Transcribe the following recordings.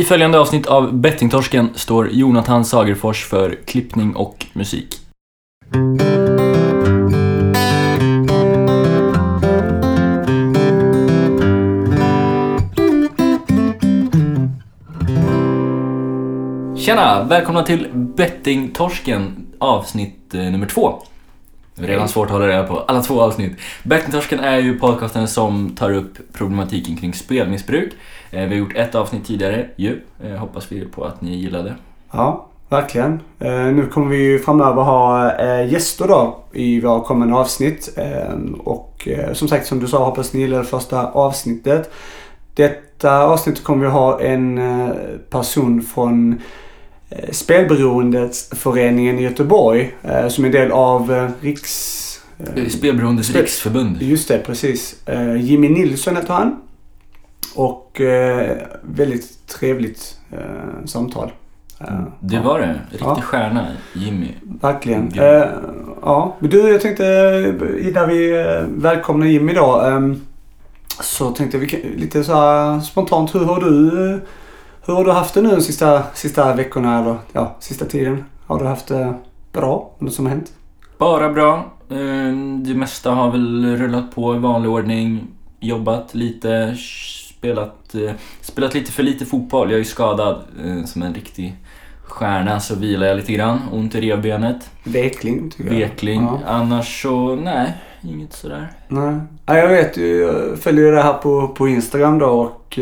I följande avsnitt av Bettingtorsken står Jonathan Sagerfors för klippning och musik. Tjena! Välkomna till Bettingtorsken avsnitt eh, nummer två. Det är redan svårt att hålla reda på alla två avsnitt. Bettingtorsken är ju podcasten som tar upp problematiken kring spelmissbruk. Eh, vi har gjort ett avsnitt tidigare ju. Eh, hoppas vi på att ni gillade. Ja, verkligen. Eh, nu kommer vi ju framöver ha gäster då i våra kommande avsnitt. Och som sagt, som du sa, hoppas ni gillade första avsnittet. Detta avsnitt kommer vi ha en person från eh, Spelberoendesföreningen i Göteborg eh, som är del av eh, Riks... Spelberoendes Spel- riksförbund. Just det, precis. Jimmy Nilsson heter han. Och väldigt trevligt samtal. Eh, Det var det. Riktig Ja. stjärna, Jimmy. Verkligen. Eh, ja, men du jag tänkte innan vi välkomnar Jimmy då. Eh, så tänkte vi lite så spontant, hur har du, hur har du haft det nu de sista, sista veckorna eller ja, sista tiden? Har du haft det bra? Något som har hänt? Bara bra. Eh, Det mesta har väl rullat på i vanlig ordning. Jobbat lite, spelat, eh, spelat lite för lite fotboll. Jag är skadad eh, som en riktig stjärna så vilar jag lite grann. Ont i revbenet. Vekling tycker jag. Vekling. Ja. Annars så, nej. Inget sådär. Nej. Ja, jag vet ju, jag följer det här på, på Instagram då och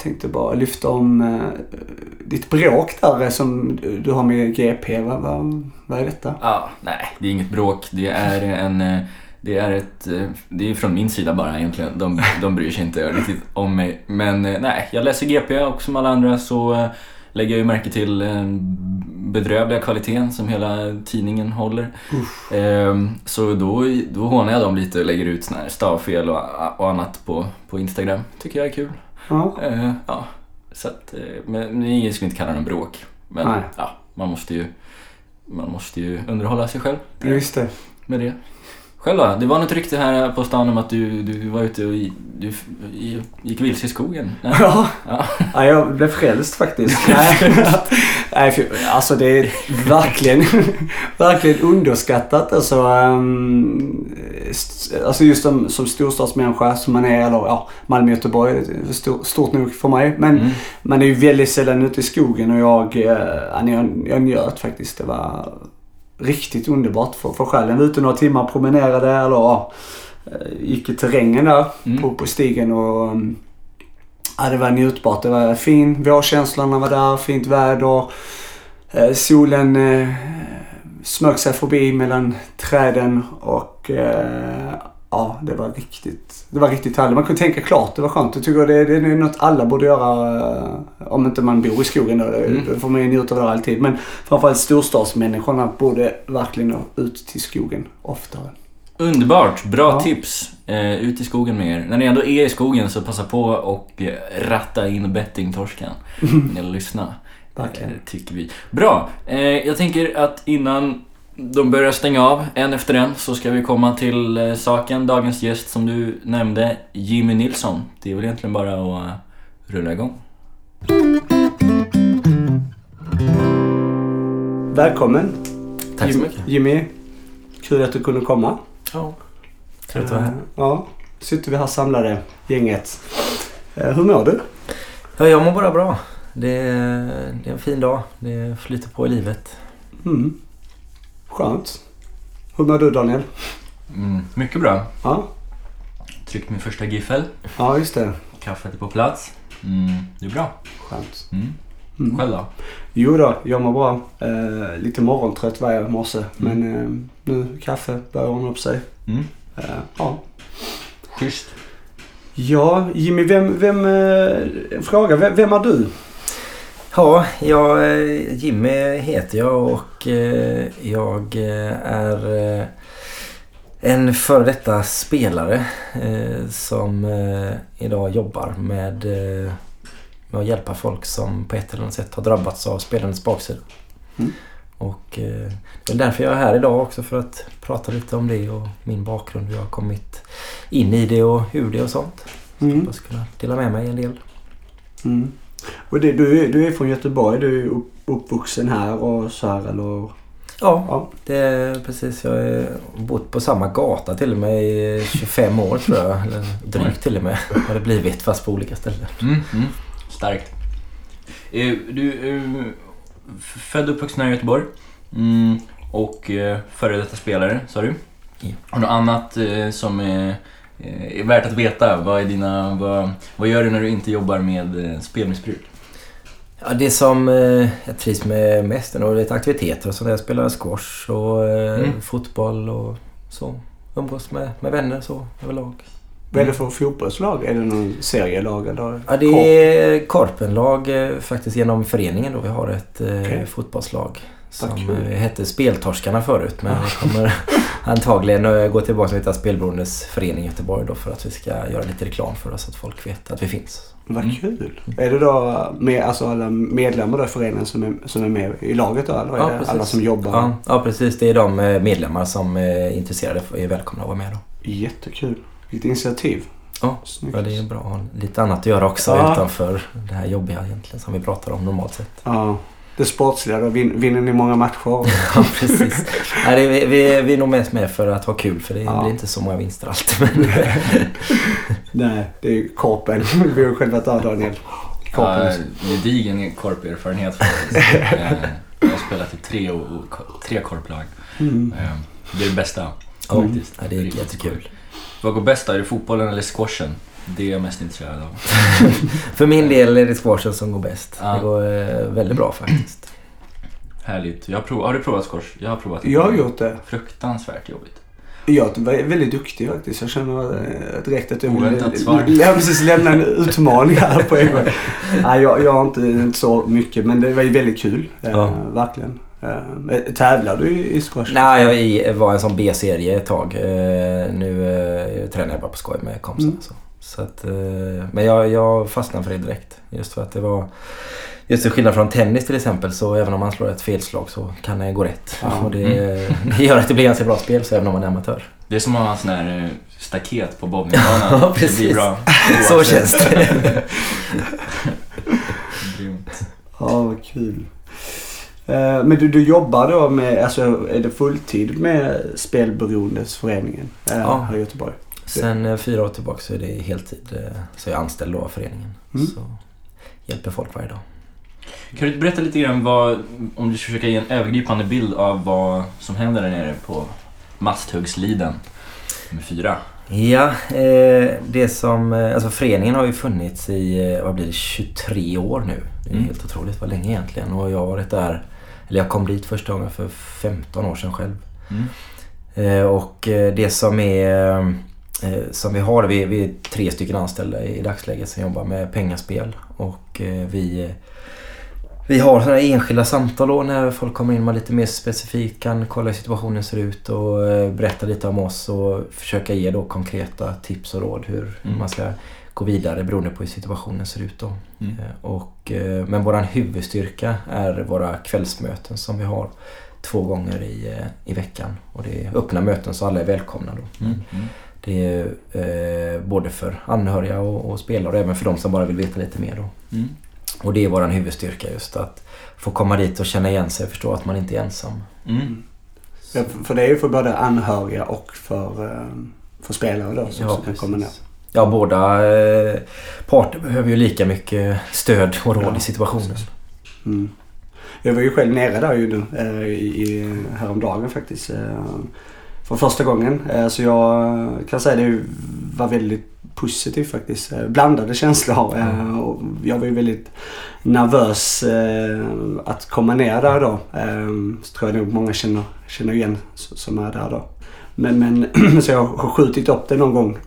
tänkte bara lyfta om eh, ditt bråk där eh, som du, har med GP. Vad, vad, vad är detta? Ja, nej, det är inget bråk. Det är en... eh, Det är ett... eh, Det är från min sida bara egentligen. De, de bryr sig inte riktigt om mig. Men nej, jag läser GP och som alla andra så lägger jag ju märke till den bedrövliga kvaliteten som hela tidningen håller. Ehm, Så då, då hånar jag dem lite och lägger ut såna här stavfel och, och annat på, på Instagram. Tycker jag är kul. Ja. Eh, Ja, så att... eh, Men ingen skulle inte kalla det en bråk. Men Nej. ja, man måste ju... Man måste ju underhålla sig själv Just det. med det. Själv då? Det var något rykte här på stan om att du, du var ute och i- du i- gick vilse i skogen. Nej? Ja. Ja. ja, jag blev frälst faktiskt. Nej, Nej för, alltså det är verkligen, verkligen underskattat. Alltså, um, alltså just som, som storstadsmänniska som man är, eller ja, Malmö, Göteborg, stor, stort nog för mig. Men Mm. man är ju väldigt sällan ute i skogen och jag, eh, ja, jag, jag njöt faktiskt. Det var riktigt underbart för, för själen. Vi ute några timmar, promenerade eller ja, eh, gick i terrängen där Mm. på, på stigen och um, ja, det var njutbart. Det var fin, vårkänslorna var där, fint väder. Eh, solen eh, smög sig förbi mellan träden och eh, ja, det var riktigt, det var riktigt härligt. Man kunde tänka klart, det var skönt. Jag tycker det, det är något alla borde göra eh, om inte man bor i skogen. Då, Mm. då får man ju njuta av det alltid. Men framförallt storstadsmänniskorna borde verkligen ut till skogen oftare. Underbart! Bra Ja. tips! Eh, ut i skogen med er. När ni ändå är i skogen så passa på och eh, ratta in bettingtorsken. Eller lyssna. Verkligen. Eh, tycker vi. Bra! Eh, jag tänker att innan de börjar stänga av en efter en så ska vi komma till eh, saken. Dagens gäst som du nämnde, Jimmy Nilsson. Det är väl egentligen bara att eh, rulla igång. Välkommen Tack så mycket. Jimmy. Kul att du kunde komma. Ja. Trevligt att vara här. Ja, sitter vi här samlade, gänget. Eh, Hur mår du? Ja, jag mår bara bra. Det är, det är en fin dag. Det flyter på i livet. Mm. Skönt. Hur mår du Daniel? Mm, mycket bra. Ja, Tryckt min första giffel. ja just det. Kaffet är på plats. Mm, det är bra. Skönt. Mm. Mm. Själv då? Jo då, jag mår bra. Eh, lite morgontrött var jag i morse. Men eh, nu kaffe börjar ordna upp sig. Mm. Eh, ja. Schysst. ja, Jimmy, vem, vem, eh, fråga. Vem, vem är du? Ja, jag, eh, Jimmy heter jag och eh, jag eh, är en före detta spelare som idag jobbar med, med att hjälpa folk som på ett eller annat sätt har drabbats av spelandets baksida. Mm. Och det är därför jag är här idag också för att prata lite om det och min bakgrund, hur jag har kommit in i det och hur det och sånt. Mm. Hoppas kunna dela med mig en del. Mm. Och det, du, är- du är från Göteborg, du är upp, uppvuxen här och så här eller? Ja, Ja. det är precis. Jag har bott på samma gata till och med i 25 år tror jag. Eller drygt till och med har det blivit fast på olika ställen. Mm, mm. Starkt. Eh, Du är född och uppvuxen här i Göteborg. Mm, och eh, före detta spelare, sa du. Ja. Har du något annat eh, som är, eh, är värt att veta? Vad, är dina, vad, vad gör du när du inte jobbar med eh, spelmissbruk? Ja, det som eh, jag trivs med mest är nog lite aktiviteter och sånt. Jag spelar squash och eh, Mm. fotboll och så. Umgås med, med vänner så överlag. Vad är det för fotbollslag? Är det någon serielag eller? Ja, det är Korpenlag eh, faktiskt genom föreningen då. Vi har ett eh, Okej. Fotbollslag som eh, hette Speltorskarna förut. Men vi kommer antagligen eh, gå tillbaka och hitta Spelberoendes förening i Göteborg då för att vi ska göra lite reklam för oss så att folk vet att vi finns. Vad Mm. kul. Är det då med, alltså alla medlemmar i föreningen som är, som är med i laget då? Eller är Ja, det precis. alla som jobbar? Ja, ja precis. Det är de eh, medlemmar som är intresserade och är välkomna att vara med då. Jättekul. Vilket initiativ. Ja, Snyggt. Ja, det är bra att ha lite annat att göra också Ja. utanför det här jobbiga egentligen som vi pratar om normalt sett. Ja. Det sportsliga då. Vin, vinner ni många matcher? Ja, precis. Nej, vi, vi, vi är nog mest med för att ha kul för det Ja. blir inte så många vinster alltid. Men, Nej, det är ju korpen. Vi har ju själv varit där Daniel. Korpen. Ja, gedigen korperfarenhet faktiskt. Eh, jag har spelat i tre, tre korplag. Mm. Eh, Det är det bästa ja, faktiskt. ja, det är Riktigt jättekul. Vad går bäst då? Är det fotbollen eller squashen? Det är jag mest intresserad av. För min del är det squashen som går bäst. Ja. Det går eh, väldigt bra faktiskt. Härligt. Jag har, prov, har du provat squash? Jag har provat det. Jag har gjort det. Fruktansvärt jobbigt. Jag är väldigt duktig faktiskt. Jag känner eh, direkt att jag Oväntat svar. Precis, lämna en utmaning här på en gång. Nej, jag, jag har inte, inte så mycket men det var ju väldigt kul. Eh, Ja. Verkligen. Eh, tävlar du i, squash? Nej, jag var en sån B-serie ett tag. Nu tränar jag bara på skoj med kompisar. Mm. Så. Så att, eh, men jag, jag fastnade för det direkt. Just för att det var... Just till skillnad från tennis till exempel så även om man slår ett felslag så kan det gå rätt. Ja. Och det, det gör att det blir ganska bra spel så även om man är amatör. Det är som att ha en sån här eh, staket på bowlingbanan. Ja, Det precis. blir bra. Så känns det. Grymt. Ja, vad kul. Eh, Men du, du jobbar då med, alltså är det fulltid med Spelberoendesföreningen eh, Ja. här i Göteborg? Sen eh, fyra år tillbaka så är det heltid. eh, Så jag är anställd av föreningen. Mm. Så hjälper folk varje dag. Kan du berätta lite grann vad, om du försöker ge en övergripande bild av vad som händer där nere på Masthugsliden med fyra? Ja, eh, det som... Alltså föreningen har ju funnits i, vad blir det, 23 år nu. Det är Mm. helt otroligt, vad länge egentligen. Och jag har varit där, eller jag kom dit första gången för 15 år sedan själv. Mm. Och det som är... eh, Som vi har, vi, vi är tre stycken anställda i dagsläget som jobbar med pengaspel. Och eh, vi... eh, Vi har sådana enskilda samtal då när folk kommer in med lite mer specifikt kan kolla hur situationen ser ut och berätta lite om oss och försöka ge då konkreta tips och råd hur Mm. man ska gå vidare beroende på hur situationen ser ut då. Mm. Och, men våran huvudstyrka är våra kvällsmöten som vi har två gånger i, i veckan. Och det är öppna möten så alla är välkomna då. Mm. Det är eh, både för anhöriga och, och spelare och även för de som bara vill veta lite mer då. Mm. Och det är våran huvudstyrka just att få komma dit och känna igen sig och förstå att man inte är ensam. Mm. Ja, för- det är ju för både anhöriga och för, eh, för spelare då som, Ja, som kan komma ner. Ja, båda eh, parter behöver ju lika mycket stöd och råd Ja, i situationen. Mm. Jag var ju själv nere där ju nu eh, i, i, häromdagen faktiskt. Eh, för första gången. Eh, så jag kan säga det var väldigt positivt faktiskt. Eh, blandade känslor. Eh, jag var ju väldigt nervös att komma ner där då. Så tror jag nog många känner, känner igen som är där då. Men, men så jag har skjutit upp det någon gång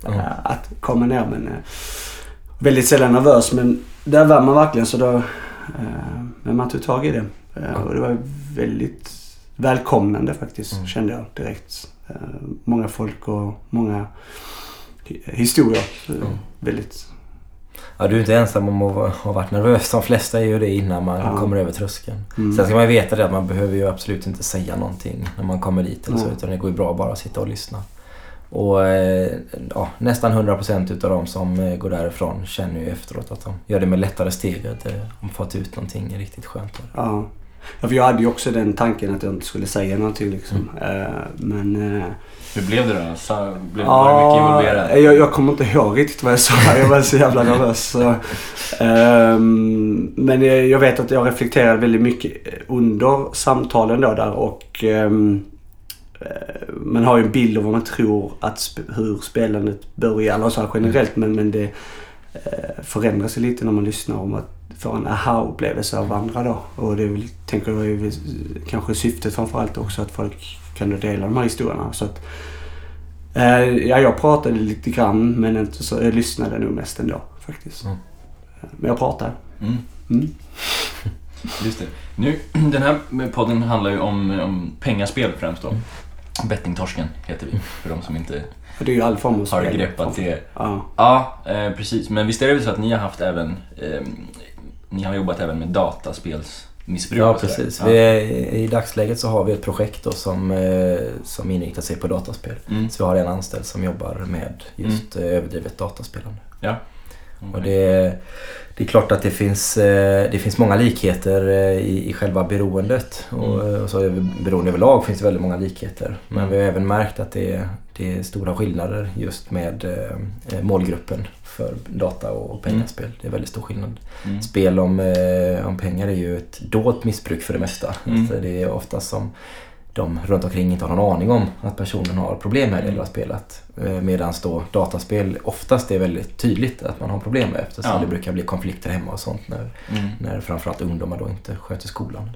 att komma ner. Men väldigt sällan nervös. Men där var man verkligen så då. Men man tog tag i det. Och det var väldigt välkomnande faktiskt Mm. kände jag direkt. Eh, många folk och många hi- historier. Mm. Väldigt Ja, du är inte ensam om att ha varit nervös. De flesta är ju det innan man Ja. kommer över tröskeln. Mm. Sen ska man ju veta det att man behöver ju absolut inte säga någonting när man kommer dit eller så, utan det går ju bra att bara sitta och lyssna. Och eh, ja, nästan 100% utav de som eh, går därifrån känner ju efteråt att de gör det med lättare steg. Att de fått ut någonting riktigt skönt av. Ja. Ja, för jag hade ju också den tanken att jag inte skulle säga någonting liksom. Eh, men... eh, Hur blev det då? Så, blev, var du mycket involverad? jag, jag kommer inte ihåg riktigt vad jag sa. Jag var så jävla nervös. Så, ehm, men jag, vet att jag reflekterade väldigt mycket under samtalen då där och eh, man har ju en bild av vad man tror att sp- hur spelandet börjar, och så här generellt men, men det eh, förändras lite när man lyssnar om att få en aha-upplevelse av andra då. Och det är väl, tänker jag är kanske syftet framförallt också att folk kan dela de här historierna. Så att, eh, ja, jag pratade lite grann men inte så, jag lyssnade nog mest ändå faktiskt. Mm. Men jag pratade. Mm. Mm. Just det. Nu, den här podden handlar ju om, om pengaspel främst då. Bettingtorsken heter vi, för de som inte det är ju all form av har greppat det. Ja. Ja, eh, precis. Men visst är det väl så att ni har haft även, eh, ni har jobbat även med dataspelsmissbruk? Ja och precis. Ja. Är, I dagsläget så har vi ett projekt då som, eh, som inriktar sig på dataspel. Mm. Så vi har en anställd som jobbar med just eh, överdrivet dataspelande. Ja. Och det, det är klart att det finns, eh, det finns många likheter i, i själva beroendet. Och, Mm. och så över- beroende överlag finns det väldigt många likheter. Men Mm. vi har även märkt att det, det är stora skillnader just med eh, målgruppen för data och pengaspel. Det är väldigt stor skillnad. Mm. Spel om, eh, om pengar är ju ett dolt missbruk för det mesta. Mm. Alltså det är ofta som de runt omkring inte har någon aning om att personen har problem med det eller har spelat. Eh, Medan då dataspel oftast är väldigt tydligt att man har problem med eftersom Ja. det brukar bli konflikter hemma och sånt när, Mm. när framförallt ungdomar då inte sköter skolan.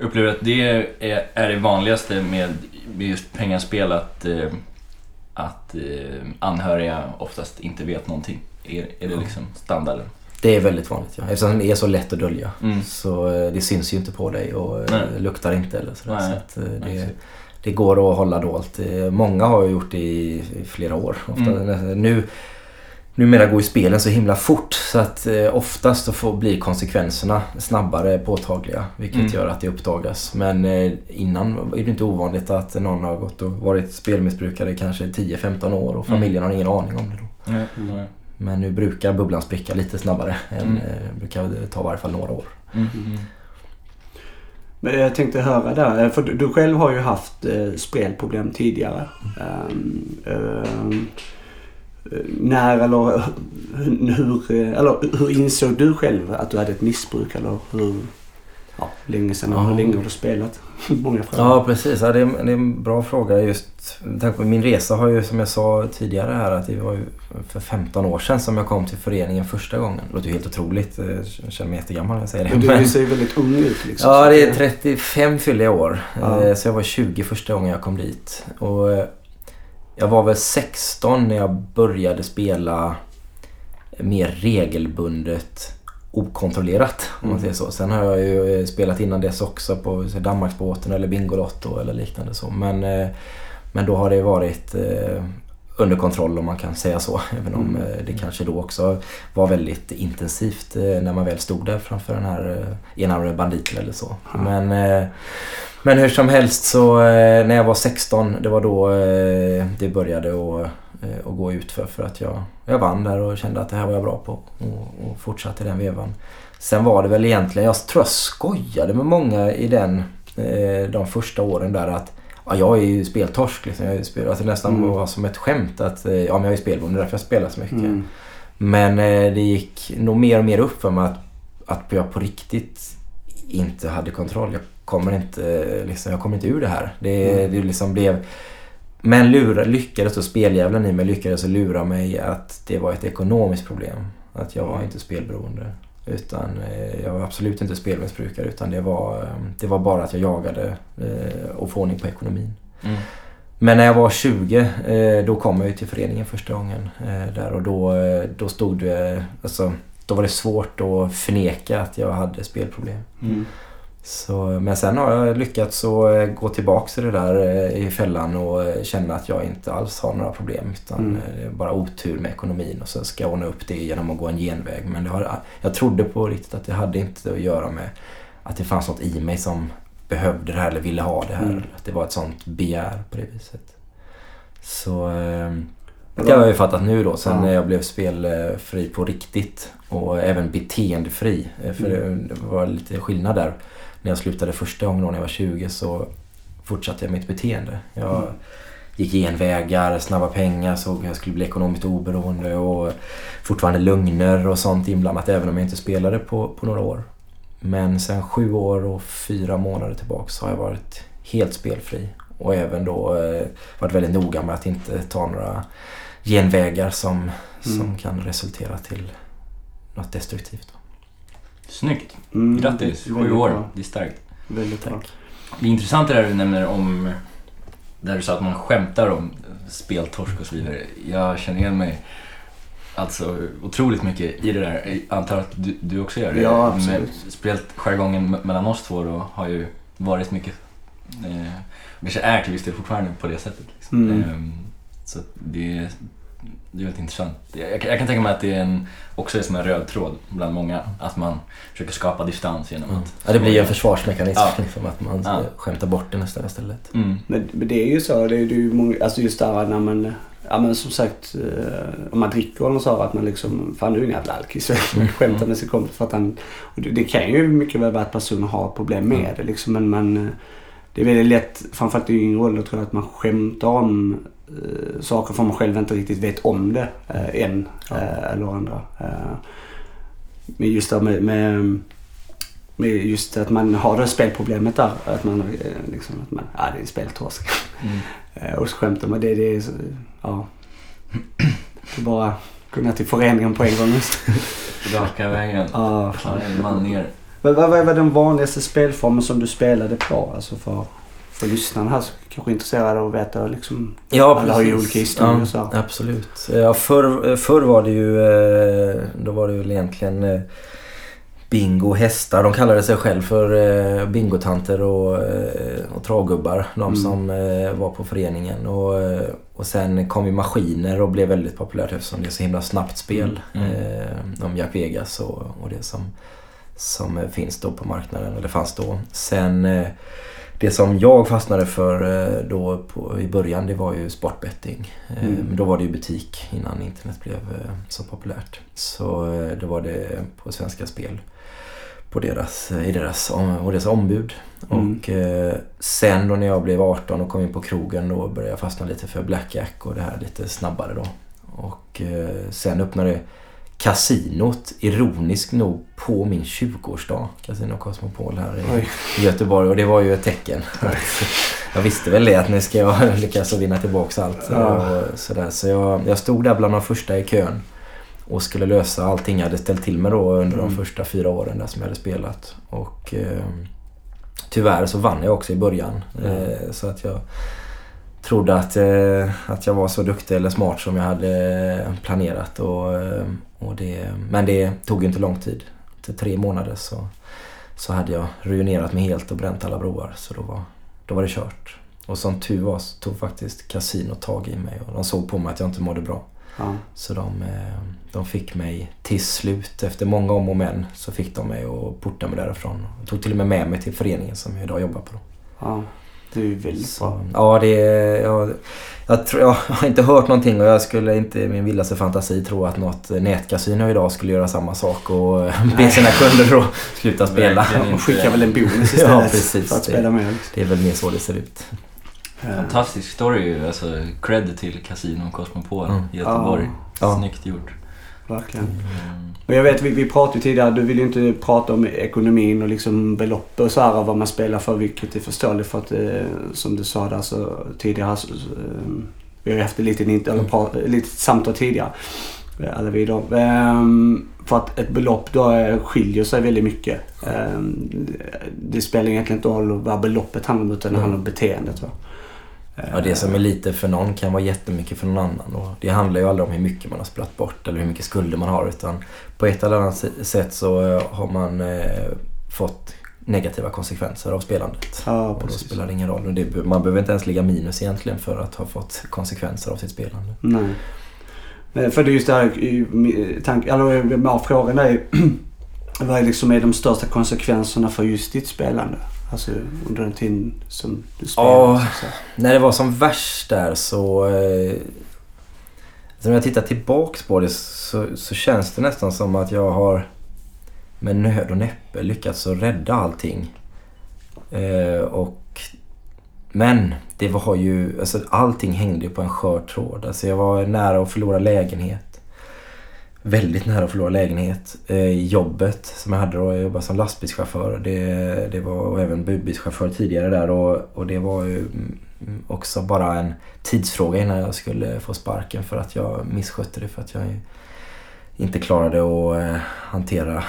Upplever att det är, är det vanligaste med, med just pengaspel att, eh, att eh, anhöriga oftast inte vet någonting. Är, är det liksom standarden? Det är väldigt vanligt ja. Eftersom det är så lätt att dölja. Mm. Så eh, det syns ju inte på dig och Nej. luktar inte eller sådär. Nej. Så Nej, det, det går att hålla dolt. Många har ju gjort det i, i flera år. Ofta, Mm. nu, numera går ju spelen så himla fort så att eh, oftast så får, blir konsekvenserna snabbare påtagliga. Vilket Mm. gör att det uppdagas. Men eh, innan är det inte ovanligt att någon har gått och varit spelmissbrukare i kanske 10-15 år och Mm. familjen har ingen aning om det då. Nej. Men nu brukar bubblan spricka lite snabbare. Än, Mm. eh, brukar ta i varje fall några år. Mm. Mm. Men jag tänkte höra där, eh, för du, du själv har ju haft eh, spelproblem tidigare. Ehm, eh, när eller hur, eh, eller hur insåg du själv att du hade ett missbruk eller hur ja, länge sedan och hur Ja. länge har du spelat? Många frågor. Ja precis, ja, det, är, det är en bra fråga just. tanke på Min resa har ju som jag sa tidigare här att det var ju för 15 år sedan som jag kom till föreningen första gången. Det låter ju helt otroligt, eh, jag känner mig jättegammal när jag säger det. Men du ser ju väldigt ung ut liksom. Ja, det är 35 fyllde jag i år. Ja. Eh, Så jag var 20 första gången jag kom dit. Och eh, jag var väl 16 när jag började spela mer regelbundet okontrollerat om man Mm. säger så. Sen har jag ju eh, spelat innan dess också på Danmarksbåten eller Bingolotto eller liknande så. Men, eh, men då har det varit eh, under kontroll om man kan säga så. Även om Mm. eh, det kanske då också var väldigt intensivt eh, när man väl stod där framför den här eh, enarmade banditen eller så. Men, men hur som helst så när jag var 16 det var då det började att, att gå ut för, för att jag, jag vann där och kände att det här var jag bra på och, och fortsatte den vevan. Sen var det väl egentligen, jag tror jag skojade med många i den de första åren där att ja, jag är ju speltorsk. Liksom. Jag spel, alltså nästan Mm. var som ett skämt att eh, ja, men jag är spelberoende, det är därför jag spelar så mycket. Mm. Men eh, det gick nog mer och mer upp för mig att, att jag på riktigt inte hade kontroll. Jag kommer inte, eh, liksom, jag kommer inte ur det här. Det, Mm. det liksom blev... Men lura, lyckades då speldjävulen i mig lyckades lura mig att det var ett ekonomiskt problem. Att jag var inte spelberoende. Utan eh, jag var absolut inte spelmissbrukare utan det var, eh, det var bara att jag jagade eh, och få ordning på ekonomin. Mm. Men när jag var 20 eh, då kom jag ju till föreningen första gången. Där och då, då stod det... Alltså, då var det svårt att förneka att jag hade spelproblem. Mm. Så, men sen har jag lyckats att eh, gå tillbaks till det där eh, i fällan och eh, känna att jag inte alls har några problem. Utan Mm. det är bara otur med ekonomin och så ska jag ordna upp det genom att gå en genväg. Men det har, jag trodde på riktigt att det hade inte att göra med att det fanns något i mig som behövde det här eller ville ha det här. Mm. Att det var ett sånt begär på det viset. Så eh, det har jag ju fattat nu då sen när jag blev spelfri på riktigt och även beteendefri. För Mm. det var lite skillnad där. När jag slutade första gången då när jag var 20 så fortsatte jag mitt beteende. Jag Mm. gick genvägar, snabba pengar, såg att jag skulle bli ekonomiskt oberoende och fortfarande lögner och sånt inblandat även om jag inte spelade på, på några år. Men sen sju år och fyra månader tillbaks har jag varit helt spelfri och även då eh, varit väldigt noga med att inte ta några genvägar som, som Mm. kan resultera till något destruktivt. Snyggt. Mm, Grattis, sju år. bra. Det är starkt. Väldigt bra. Det är intressant det där du nämner om, där du sa att man skämtar om speltorsk och så vidare. Jag känner igen mig alltså otroligt mycket i det där. Jag antar att du, du också gör det. Ja, absolut. Jargongen me- mellan oss två då har ju varit mycket, eh, kanske är till viss del fortfarande på det sättet. Liksom. Mm. Ehm, så det, det är väldigt intressant. Jag, kan- jag kan tänka mig att det är en, också är som en röd tråd bland många. Att man försöker skapa distans genom att... Ja, det blir ju en försvarsmekanism Ja. som att man Ja. skämtar bort det nästan istället. Mm. Men, men det är ju så. Det är ju många, alltså just där när man, ja men som sagt, eh, om man dricker och så att man liksom, fan du är en jävla alkis. Mm. Skämtar med sin kompis för att han, och det, det kan ju mycket väl vara att personen har problem med Mm. det liksom. Men man, eh, det är väldigt lätt, framförallt i yngre ålder tror jag, att man skämtar om saker för man själv inte riktigt vet om det eh, än. Ja. Eh, eller andra. Eh, men just det med, med med just att man har det spelproblemet där. Att man eh, liksom, att man, ja det är en speltorsk. Mm. Eh, Och så skämtar man det, det är så, ja. Det är bara ner till föreningen på en gång. Raka vägen. Ja, Ja, en man ner. vad, vad, vad var den vanligaste spelformen som du spelade på? Alltså för, för lyssnarna här som kanske är intresserade av att veta liksom. Ja, Alla har ju olika historier, så. Ja, absolut. Ja, förr, förr var det ju, eh, då var det ju egentligen eh, bingo hästar. De kallade sig själv för eh, bingotanter och, eh, och travgubbar. De Mm. som eh, var på föreningen. Och, eh, och sen kom ju maskiner och blev väldigt populärt eftersom det är så himla snabbt spel. Mm. Mm. Eh, om Jack Vegas och, och det som, som eh, finns då på marknaden, eller fanns då. Sen eh, det som jag fastnade för eh, då på, i början det var ju sportbetting. Eh, Mm. Men då var det ju butik innan internet blev eh, så populärt. Så då var det på Svenska Spel på deras, i deras, och deras ombud. Mm. Och eh, sen då när jag blev 18 och kom in på krogen då började jag fastna lite för blackjack och det här lite snabbare då. Och eh, sen öppnade kasinot, ironiskt nog, på min 20-årsdag. Casino Cosmopol här i Oj. Göteborg och det var ju ett tecken. jag visste väl det att nu ska jag lyckas vinna tillbaka allt. Ja. Och sådär. Så jag, jag stod där bland de första i kön och skulle lösa allting jag hade ställt till med då under Mm. de första fyra åren där som jag hade spelat. Och eh, tyvärr så vann jag också i början. Mm. Eh, så att jag trodde att, eh, att jag var så duktig eller smart som jag hade planerat. Och, eh, och det, men det tog ju inte lång tid. Till tre månader så, så hade jag ruinerat mig helt och bränt alla broar. Så då var, då var det kört. Och som tur var så tog faktiskt kasinot tag i mig och de såg på mig att jag inte mådde bra. Ja. Så de, eh, de fick mig till slut, efter många om och men, så fick de mig att porta mig därifrån. Och tog till och med med mig till föreningen som jag idag jobbar på. Ja. Det är ju väldigt Så, bra. ja, det är... Jag, jag, tror, jag har inte hört någonting och jag skulle inte i min vildaste fantasi tro att något nätkasino idag skulle göra samma sak och be sina kunder att sluta spela. De skickar väl en bonus Ja, istället precis. för att spela med. Det är väl mer så det ser ut. Eh, Fantastisk story ju. Alltså, cred till Casino Cosmopol Mm. i Göteborg. Ja. Snyggt gjort. Verkligen. Mm. Och jag vet, vi, vi pratade ju tidigare, du vill ju inte prata om ekonomin och liksom belopp och så här och vad man spelar för, vilket är förståeligt för att eh, som du sa där så tidigare så, eh, vi har ju haft ett litet, eller, pra- litet samtal tidigare. Eh, alla vi då. Ehm, för att ett belopp då eh, skiljer sig väldigt mycket. Ehm, det- spelar egentligen inte roll vad beloppet handlar om utan det handlar om beteendet. Va? Ja, det som är lite för någon kan vara jättemycket för någon annan. Och det handlar ju aldrig om hur mycket man har spelat bort eller hur mycket skulder man har. Utan på ett eller annat sätt så eh, har man eh, fått negativa konsekvenser av spelandet. Ja, Och då spelar det ingen roll. Och det, man behöver inte ens ligga minus egentligen för att ha fått konsekvenser av sitt spelande. Nej. Eh, För det är just det här, i- i- tank, eller ja, frågan är vad är liksom är de största konsekvenserna för just ditt spelande? Alltså under den tiden som du spelade? Ja. När det var som värst där så... Eh, alltså när jag tittar tillbaks på det så, så känns det nästan som att jag har med nöd och näppe lyckats att rädda allting. Eh, och, men det var ju... Alltså allting hängde ju på en skör tråd. Alltså jag var nära att förlora lägenhet. Väldigt nära att förlora lägenhet. Eh, jobbet som jag hade då, jag jobbade som lastbilschaufför. Det, det var och även budbilschaufför tidigare där och, och det var ju mm, också bara en tidsfråga innan jag skulle få sparken för att jag misskötte det för att jag inte klarade att eh, hantera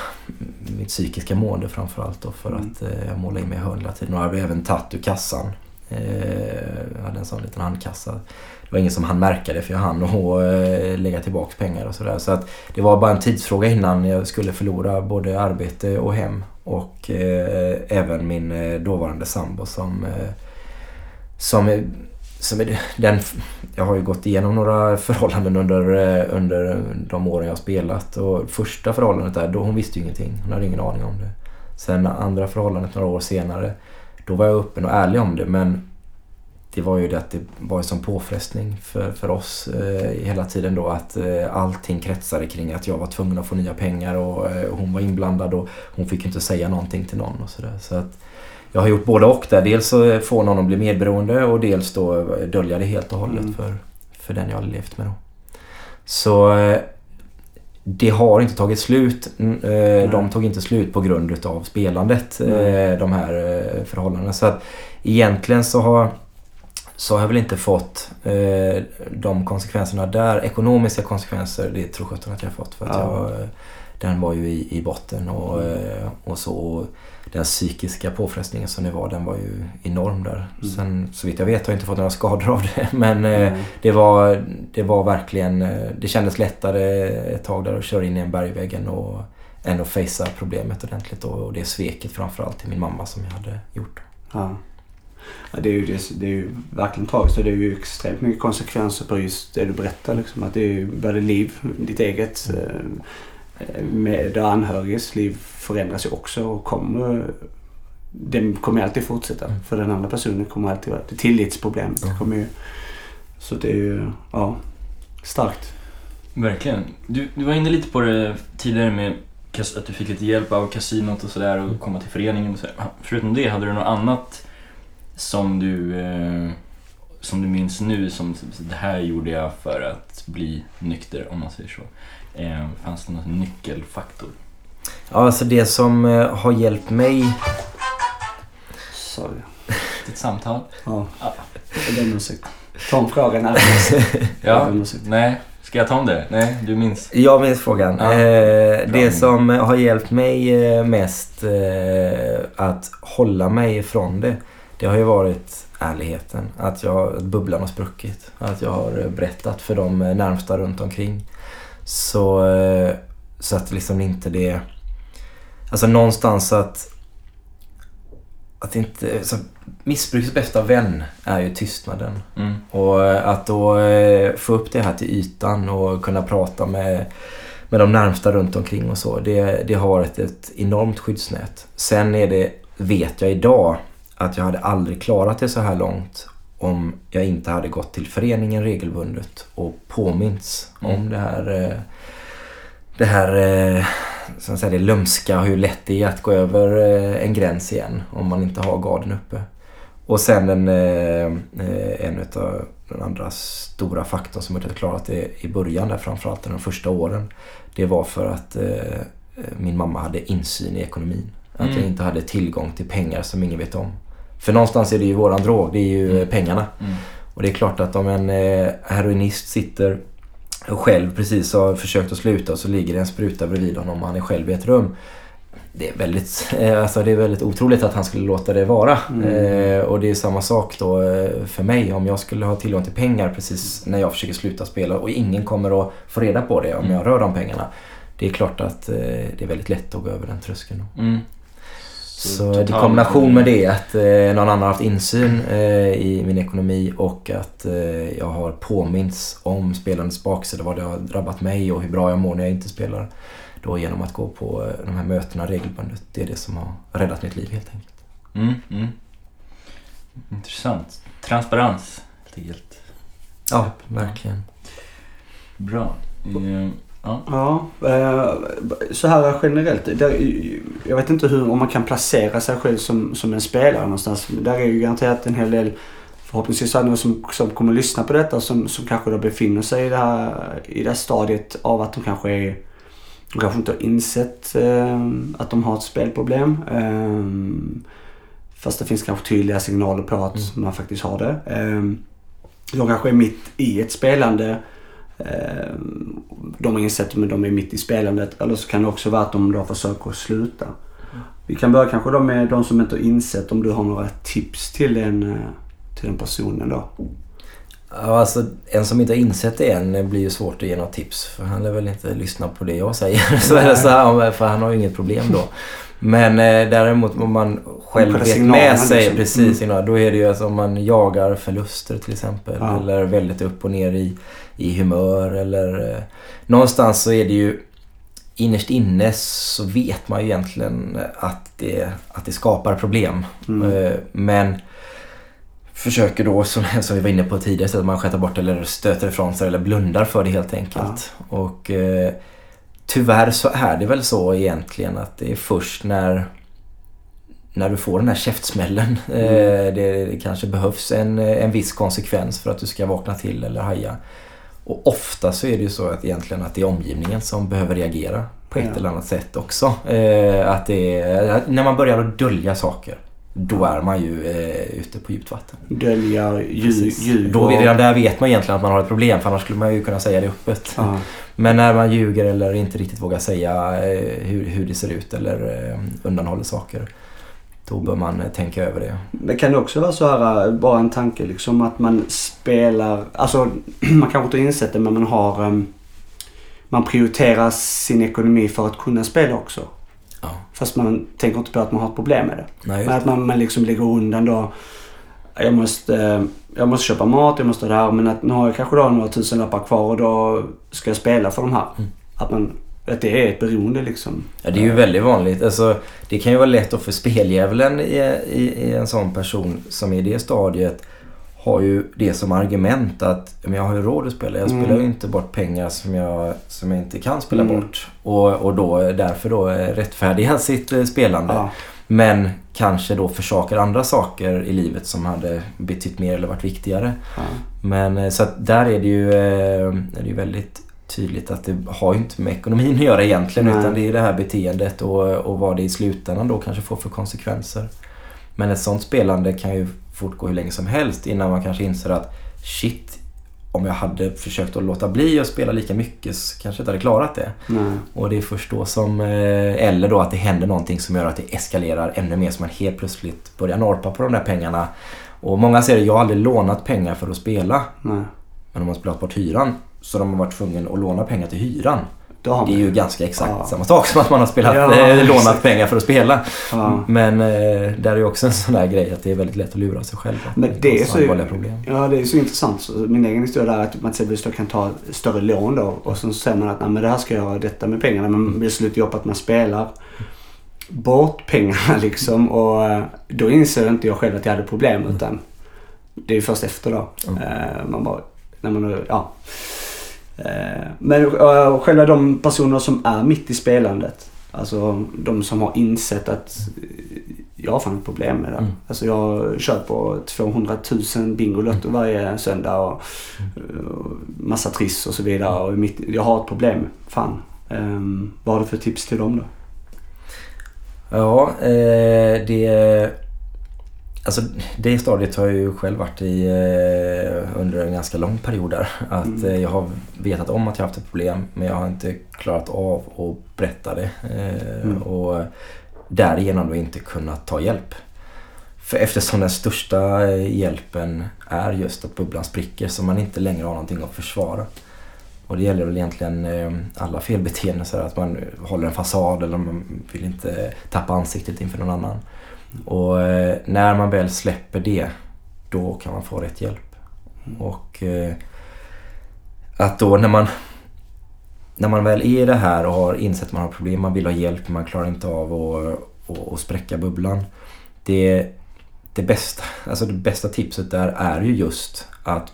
mitt psykiska mående framförallt då för Mm. att eh, jag målade in mig i hörn hela tiden och jag blev även tatt ur kassan. Eh, jag hade en sån liten handkassa. Det var ingen som hann märka det för jag hann och eh, lägga tillbaka pengar och sådär. Så att det var bara en tidsfråga innan jag skulle förlora både arbete och hem. Och eh, även min eh, dåvarande sambo som, eh, som, är- som är den, jag har ju gått igenom några förhållanden under, under de åren jag har spelat. Och första förhållandet där, då hon visste ju ingenting. Hon hade ingen aning om det. Sen andra förhållandet några år senare, då var jag öppen och ärlig om det. Men det var ju det att det var en sån påfrestning för, för oss eh, hela tiden då att eh, allting kretsade kring att jag var tvungen att få nya pengar och eh, hon var inblandad och hon fick inte säga någonting till någon och sådär. Så att jag har gjort både och där. Dels så få någon att bli medberoende och dels då dölja det helt och hållet Mm. för, för den jag har levt med då. Så eh, det har inte tagit slut. Mm, eh, De tog inte slut på grund utav spelandet, Nej. eh, de här eh, förhållandena. Så att egentligen så har, så har jag väl inte fått de konsekvenserna där. Ekonomiska konsekvenser, det tror jag att jag har fått. För att Ja. jag, den var ju i, i botten och, eh, och så. Och den psykiska påfrestningen som det var, den var ju enorm där. Mm. Sen så vitt jag vet har jag inte fått några skador av det. Men eh, Mm. det var, det var verkligen, eh, det kändes lättare ett tag där att köra in i en bergvägg än att, än att facea problemet ordentligt och, och det sveket framförallt till min mamma som jag hade gjort. Ja. Ja, det, är ju, det, är ju verkligen tragiskt och det är ju extremt mycket konsekvenser på just det du berättar. Liksom, att det är ju både liv, ditt eget, eh, med de anhörigas liv förändras ju också och kommer det kommer alltid fortsätta. Mm. För den andra personen kommer alltid vara... Det tillitsproblemet Ja. kommer ju... Så det är ju, ja, starkt. Verkligen. Du, du var inne lite på det tidigare med att du fick lite hjälp av kasinot och sådär och komma till föreningen och sådär. Förutom det, hade du något annat som du, eh, som du minns nu som det här gjorde jag för att bli nykter om man säger så? Eh, fanns det någon nyckelfaktor? Ja, alltså det som eh, har hjälpt mig Sorry. Ditt samtal? Ja, Ja. jag ber om ursäkt. Ta om frågan här. Ursäkt. Nej, ska jag ta om det? Nej, du minns? Jag minns frågan. Ja. Eh, det som har hjälpt mig eh, mest eh, att hålla mig ifrån det, det har ju varit ärligheten. Att, jag, att bubblan har spruckit. Att jag har berättat för de eh, närmsta runt omkring. Så, eh, så att liksom inte det... Alltså någonstans att... Att inte... Så missbrukets bästa vän är ju tystnaden. Mm. Och eh, att då eh, få upp det här till ytan och kunna prata med, med de närmsta runt omkring och så. Det, det har varit ett enormt skyddsnät. Sen är det, vet jag idag, att jag hade aldrig klarat det så här långt om jag inte hade gått till föreningen regelbundet och påminns Mm. om det här, eh, det här eh, som säger, det lömska hur lätt det är att gå över eh, en gräns igen om man inte har garden uppe. Och sen en, en av den andra stora faktorn som jag inte klarat det i början där framförallt de första åren. Det var för att min mamma hade insyn i ekonomin. Att Mm. jag inte hade tillgång till pengar som ingen vet om. För någonstans är det ju våran drog, det är ju Mm. pengarna. Mm. Och det är klart att om en eh, heroinist sitter och själv precis har försökt att sluta och så ligger det en spruta bredvid honom och han är själv i ett rum. Det är väldigt, eh, alltså det är väldigt otroligt att han skulle låta det vara. Mm. Eh, och det är samma sak då för mig. Om jag skulle ha tillgång till pengar precis när jag försöker sluta spela och ingen kommer att få reda på det om Mm. jag rör de pengarna. Det är klart att det är väldigt lätt att gå över den tröskeln. Mm. Så total- i kombination med det att eh, någon annan har haft insyn eh, i min ekonomi och att eh, jag har påminns om spelandets baksida, vad det har drabbat mig och hur bra jag mår när jag inte spelar. Då genom att gå på eh, de här mötena regelbundet. Det är det som har räddat mitt liv helt enkelt. Mm, mm. Intressant. Transparens, helt enkelt. Ja, verkligen. Bra. Eh, ja. Ja, eh, så här generellt. Jag vet inte hur, om man kan placera sig själv som, som en spelare någonstans. Där är ju garanterat en hel del Förhoppningsvis någon som, som kommer lyssna på detta som, som kanske då befinner sig i det, här, i det här stadiet av att de kanske är de kanske inte har insett eh, att de har ett spelproblem. Eh, fast det finns kanske tydliga signaler på att mm. man faktiskt har det. Eh, de kanske är mitt i ett spelande. Eh, de har insett att de är mitt i spelandet. Eller så kan det också vara att de då försöker sluta. Mm. Vi kan börja kanske då med de som inte har insett. Om du har några tips till en, eh, till den personen då. Ja, alltså, en som inte har insett det än blir ju svårt att ge något tips. För han lär väl inte lyssna på det jag säger. så det så här, för han har ju inget problem då. Men eh, däremot om man själv vet med sig liksom. precis mm. då är det ju alltså om man jagar förluster till exempel. Ja. Eller väldigt upp och ner i, i humör eller eh, någonstans så är det ju innerst inne så vet man ju egentligen att det, att det skapar problem. Mm. Eh, men försöker då, som, som vi var inne på tidigare, att man sköter bort eller stöter ifrån sig eller blundar för det helt enkelt. Ja. Och eh, tyvärr så är det väl så egentligen att det är först när när du får den här käftsmällen. Mm. Eh, det, det, kanske behövs en, en viss konsekvens för att du ska vakna till eller haja. Och ofta så är det ju så att egentligen att det är omgivningen som behöver reagera på ett ja. eller annat sätt också. Eh, att är, när man börjar att dölja saker då är man ju eh, ute på djupt vatten. Dölja ljug Då redan där vet man egentligen att man har ett problem för annars skulle man ju kunna säga det öppet. Ja. Men när man ljuger eller inte riktigt vågar säga eh, hur, hur det ser ut eller eh, undanhåller saker. Då bör man eh, tänka över det. Men kan det också vara så här, eh, bara en tanke liksom att man spelar, alltså man kanske inte har insett det men man har um, man prioriterar sin ekonomi för att kunna spela också. Ja. Fast man tänker inte på att man har ett problem med det. Nej, men att man, man liksom lägger undan då. Jag måste, jag måste köpa mat, jag måste det här. Men att nu har jag kanske då några tusenlappar kvar och då ska jag spela för de här. Mm. Att, man, att det är ett beroende liksom. Ja, det är ju väldigt vanligt. Alltså, det kan ju vara lätt att för speldjävulen i, i, i en sån person som är i det stadiet har ju det som argument att men jag har ju råd att spela. Jag spelar ju mm. inte bort pengar som jag, som jag inte kan spela mm. bort. Och, och då därför då rättfärdiga sitt eh, spelande. Ja. Men kanske då försakar andra saker i livet som hade betytt mer eller varit viktigare. Ja. Men eh, så att där är det ju, eh, är det ju väldigt tydligt att det har ju inte med ekonomin att göra egentligen. Nej. Utan det är det här beteendet och, och vad det i slutändan då kanske får för konsekvenser. Men ett sånt spelande kan ju fortgå hur länge som helst innan man kanske inser att shit, om jag hade försökt att låta bli att spela lika mycket så kanske jag inte hade klarat det. Nej. Och det är först då som, eh, eller då att det händer någonting som gör att det eskalerar ännu mer så man helt plötsligt börjar norpa på de där pengarna. Och många säger att jag har aldrig lånat pengar för att spela. Nej. Men de har spelat bort hyran så de har varit tvungna att låna pengar till hyran. Det är ju ganska exakt ja. samma sak som att man har spelat, ja, äh, lånat pengar för att spela. Ja. Men äh, där är ju också en sån där grej att det är väldigt lätt att lura sig själv. Men det är så, problem. Ja, det är så intressant. Så min egen historia där är att man till exempel kan ta större lån då och så säger man att Nej, men det här ska jag göra detta med pengarna. Men det slutar ju upp att man spelar bort pengarna liksom. Och eh, då inser inte jag själv att jag hade problem utan det är ju först efter då. Mm. Man bara, när man, ja. Eh, men uh, själva de personer som är mitt i spelandet. Alltså de som har insett att jag har fan ett problem med det. Mm. Alltså jag kör på 200 000 Bingolotto mm. varje söndag och, och massa triss och så vidare. Och mitt, jag har ett problem. Fan. Um, vad har du för tips till dem då? Ja, eh, det Alltså det stadiet har jag ju själv varit i eh, under en ganska lång period där. Att mm. eh, jag har vetat om att jag haft ett problem men jag har inte klarat av att berätta det. Eh, mm. Och därigenom då inte kunnat ta hjälp. För eftersom den största hjälpen är just att bubblan spricker så man inte längre har någonting att försvara. Och det gäller väl egentligen alla felbeteenden. Så att man håller en fasad eller man vill inte tappa ansiktet inför någon annan. Och eh, när man väl släpper det, då kan man få rätt hjälp. Och eh, att då när man när man väl är i det här och har insett att man har problem, man vill ha hjälp, man klarar inte av att, spräcka bubblan. det, det, bästa, alltså det bästa tipset där är ju just att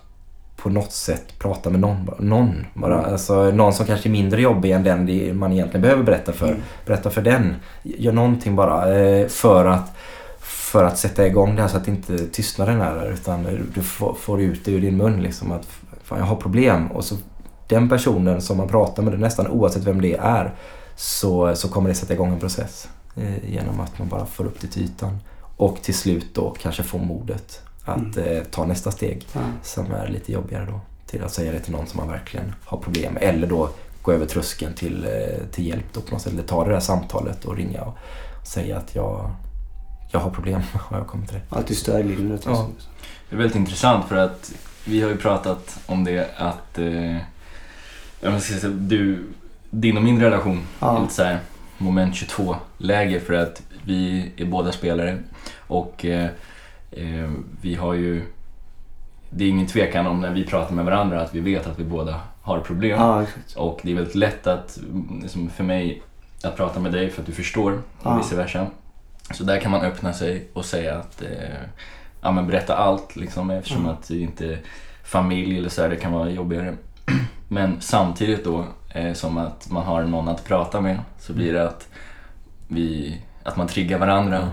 på något sätt prata med någon. Någon, bara. Mm. Alltså, någon som kanske är mindre jobbig än den man egentligen behöver berätta för. Mm. Berätta för den. Gör någonting bara eh, för att, för att sätta igång det här så att inte tystnaden är där. Utan du får, får ut det ur din mun liksom att fan, jag har problem. Och så den personen som man pratar med, nästan oavsett vem det är, så, så kommer det sätta igång en process. Eh, genom att man bara får upp det till ytan. Och till slut då kanske få modet att eh, ta nästa steg Ja. som är lite jobbigare då. Till att säga det till någon som man verkligen har problem med. Eller då gå över tröskeln till, eh, till hjälp då på något sätt. Eller ta det där samtalet och ringa och säga att jag, jag har problem. Har jag kommit till det? Alltid stödlinjen. Ja. Det är väldigt intressant för att vi har ju pratat om det att eh, jag säga, du, din och min relation är Ja. lite så här moment 22-läge för att vi är båda spelare och eh, eh, vi har ju det är ingen tvekan om när vi pratar med varandra att vi vet att vi båda har problem. Ja. Och det är väldigt lätt att, liksom för mig att prata med dig för att du förstår och Ja. vice versa. Så där kan man öppna sig och säga att, eh, ja men berätta allt liksom eftersom Ja. att det inte är familj eller så här, det kan vara jobbigare. Men samtidigt då, eh, som att man har någon att prata med så blir det att vi, att man triggar varandra.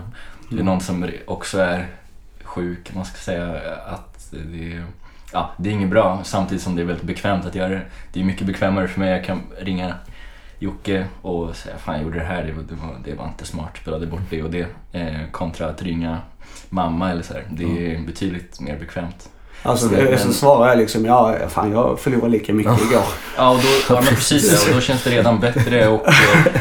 Det är någon som också är sjuk, man ska säga att det är, ja, det är inget bra samtidigt som det är väldigt bekvämt att göra det. Det är mycket bekvämare för mig, jag kan ringa Jocke och säga fan jag gjorde det här, det var, det var, det var inte smart, spelade bort det och det. Eh, kontra att ringa mamma eller så här. Det är betydligt mer bekvämt. Alltså, Så- det, så svarar jag liksom, ja, fan jag förlorade lika mycket igår. Ja, och då, ja men precis det. Och då känns det redan bättre och eh,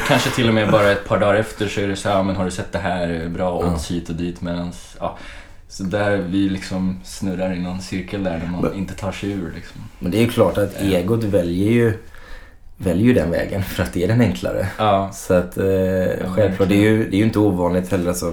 kanske till och med bara ett par dagar efter så är det så här, men har du sett det här? Bra odds hit och dit medans, ja. Så där vi liksom snurrar i någon cirkel där, där man Men- inte tar sig ur liksom. Men det är ju klart att egot väljer ju, väljer ju den vägen för att det är den enklare. Ja. Så att eh, självklart, det är, ju, det är ju inte ovanligt heller alltså,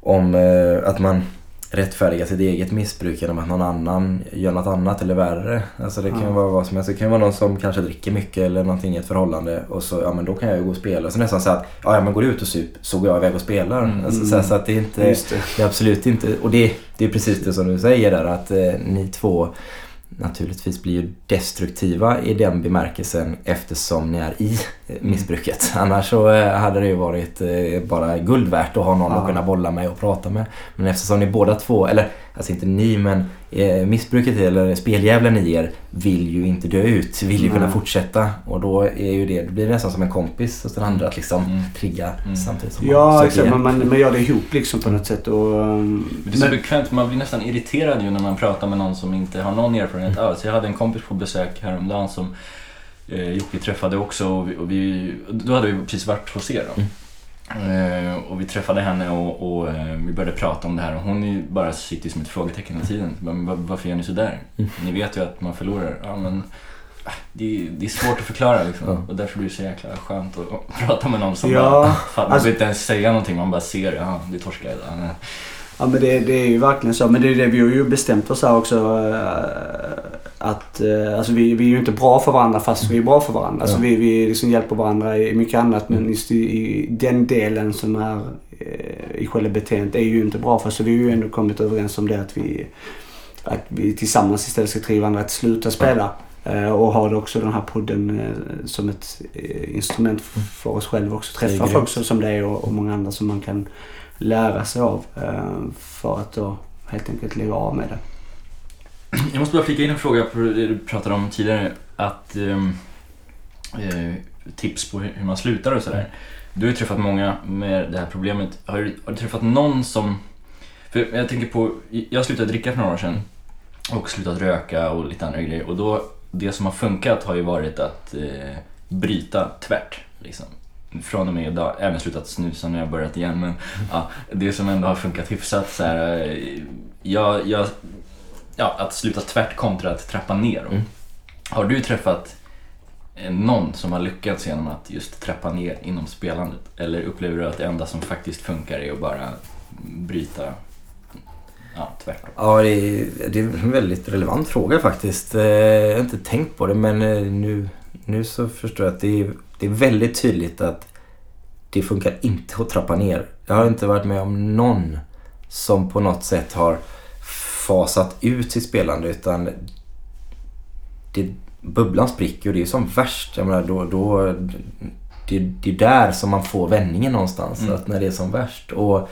om eh, att man rättfärdigar sitt eget missbruk genom att någon annan gör något annat eller värre. Alltså det kan Ja. vara vad som helst. Det kan vara någon som kanske dricker mycket eller någonting i ett förhållande och så, ja men då kan jag ju gå och spela. Så nästan så att, ja, ja men går du ut och sup så går jag iväg och spelar. Mm. Alltså, så, här, så att det är inte, det. det är absolut inte, och det, det är precis det som du säger där att eh, ni två naturligtvis blir ju destruktiva i den bemärkelsen eftersom ni är i missbruket. Annars så eh, hade det ju varit eh, bara guld värt att ha någon Ja. att kunna bolla med och prata med. Men eftersom ni båda två, eller alltså inte ni men eh, missbruket eller speldjävulen i er vill ju inte dö ut, vill ju kunna Nej. fortsätta. Och då är ju det, det blir nästan som en kompis hos den andra att liksom Mm. trigga Mm. samtidigt som man Ja, söker exakt. Man, man, man gör det ihop liksom på något sätt. Och, um, Det är så men, bekvämt, man blir nästan irriterad ju när man pratar med någon som inte har någon erfarenhet alls. Jag hade en kompis på besök häromdagen som eh, Jocke träffade också och vi, och vi, då hade vi precis varit hos er då. Eh, och vi träffade henne och, och eh, vi började prata om det här och hon är bara sitter som ett frågetecken hela tiden. Men var, varför gör ni sådär? Mm. Ni vet ju att man förlorar. Ja, men, ah, det, är- det är svårt att förklara liksom. Ja. Och därför blir det så jäkla skönt att, prata med någon som Ja, bara, fan, man alltså- vill inte ens säga någonting, man bara ser, ja det torskar jag. Ja, men det, det är ju verkligen så. Men det är det vi har ju bestämt oss här också. eh, Att eh, alltså vi, vi är ju inte bra för varandra fast vi är bra för varandra. Alltså Ja. vi, vi liksom hjälper varandra i mycket annat. Men just i, i den delen som är eh, i själva beteendet är ju inte bra för. Så vi har ju ändå kommit överens om det att vi, att vi tillsammans istället ska driva varandra att sluta spela. Och ha det också den här podden som ett instrument för oss själva också. Är Träffa folk som det och, och många andra som man kan lära sig av. Eh, för att då helt enkelt lägga av med det. Jag måste bara flika in en fråga på det du pratade om tidigare. Att ehm, eh, tips på hur hur man slutar och sådär. Du har ju träffat många med det här problemet. Har du, har du träffat någon som... För jag tänker på, jag slutade dricka för några år sedan och slutat röka och lite andra grejer. Och då, det som har funkat har ju varit att eh, bryta tvärt. Liksom. Från och med idag, även slutat snusa när jag börjat igen. Men ja, det som ändå har funkat hyfsat så här, eh, jag, jag, ja, att sluta tvärt kontra att trappa ner. Mm. Har du träffat eh, någon som har lyckats genom att just trappa ner inom spelandet? Eller upplever du att det enda som faktiskt funkar är att bara bryta ja, tvärt? då? Ja, det är, det är en väldigt relevant fråga faktiskt. Eh, Jag har inte tänkt på det men nu, nu så förstår jag att det är, det är väldigt tydligt att det funkar inte att trappa ner. Jag har inte varit med om någon som på något sätt har fasat ut sitt spelande utan det, bubblan spricker och det är som värst. Jag menar, då, då, det, det är där som man får vändningen någonstans. Mm. Att när det är som värst. Och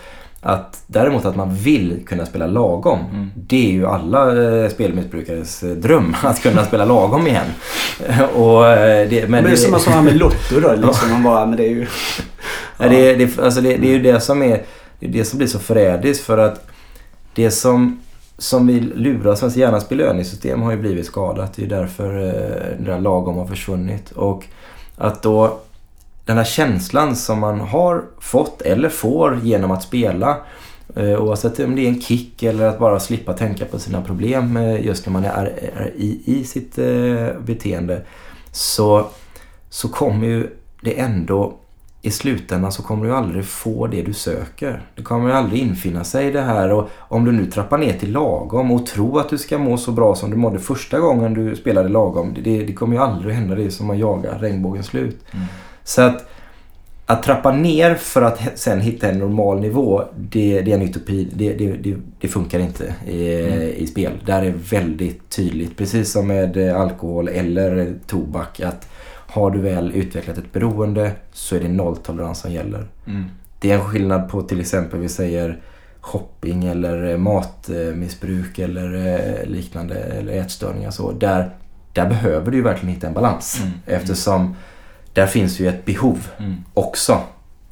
att däremot att man vill kunna spela lagom. Mm. Det är ju alla eh, spelmissbrukares eh, dröm. Att kunna spela lagom igen. och, eh, det, Men det är som man sa med Lotto då liksom. Man bara, men det är ju... Ja, det, det, alltså det, det är ju det som är det, är det som blir så förrädiskt för att det som, som vi lurar svenska hjärnans belöningssystem har ju blivit skadat. Det är ju därför eh, det där lagom har försvunnit. Och att då den här känslan som man har fått eller får genom att spela eh, oavsett om det är en kick eller att bara slippa tänka på sina problem eh, just när man är, i, i sitt eh, beteende så, så kommer ju det ändå i slutändan så kommer du aldrig få det du söker. Det kommer aldrig infinna sig det här och om du nu trappar ner till lagom och tror att du ska må så bra som du mådde första gången du spelade lagom. Det, det kommer ju aldrig hända det som att jaga regnbågens slut. Mm. Så att, att trappa ner för att sen hitta en normal nivå, det, det är en utopi. Det, det, det, funkar inte i, Mm. i spel. Där är väldigt tydligt, precis som med eh, alkohol eller tobak, att har du väl utvecklat ett beroende så är det nolltolerans som gäller. Mm. Det är en skillnad på till exempel vi säger shopping eller eh, matmissbruk eller eh, liknande eller ätstörningar. Så där, där behöver du ju verkligen hitta en balans. Mm. Eftersom där finns ju ett behov Mm. också.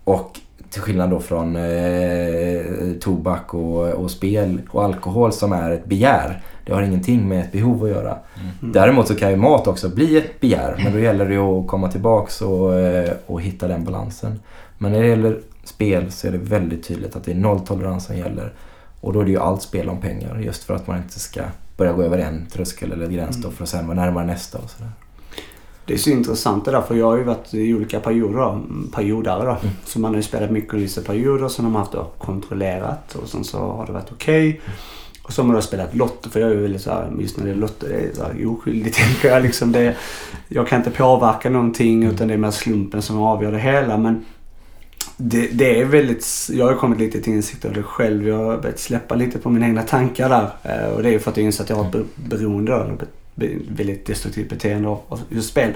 Och till skillnad då från eh, tobak och, och spel och alkohol som är ett begär. Det har ingenting med ett behov att göra. Mm. Däremot så kan ju mat också bli ett begär. Men då gäller det ju att komma tillbaks och, eh, och hitta den balansen. Men när det gäller spel så är det väldigt tydligt att det är nolltolerans som gäller. Och då är det ju allt spel om pengar. Just för att man inte ska börja gå över en tröskel eller gräns då Mm. för att sen vara närmare nästa och sådär. Det är så intressant det där för jag har ju varit i olika perioder då, periodare då. Mm. Så man har ju spelat mycket under vissa perioder som de har haft då kontrollerat och sen så har det varit okej. Och så har man då spelat Lotto för jag är ju väldigt såhär, just när det är Lotto, det är såhär oskyldigt tänker jag liksom. Det, jag kan inte påverka någonting utan det är mer slumpen som avgör det hela men det, det är väldigt, jag har kommit lite till insikt av det själv. Jag har börjat släppa lite på mina egna tankar där. Eh, Och det är för att jag inser att jag har ett be- beroende ett väldigt destruktivt beteende av just spel.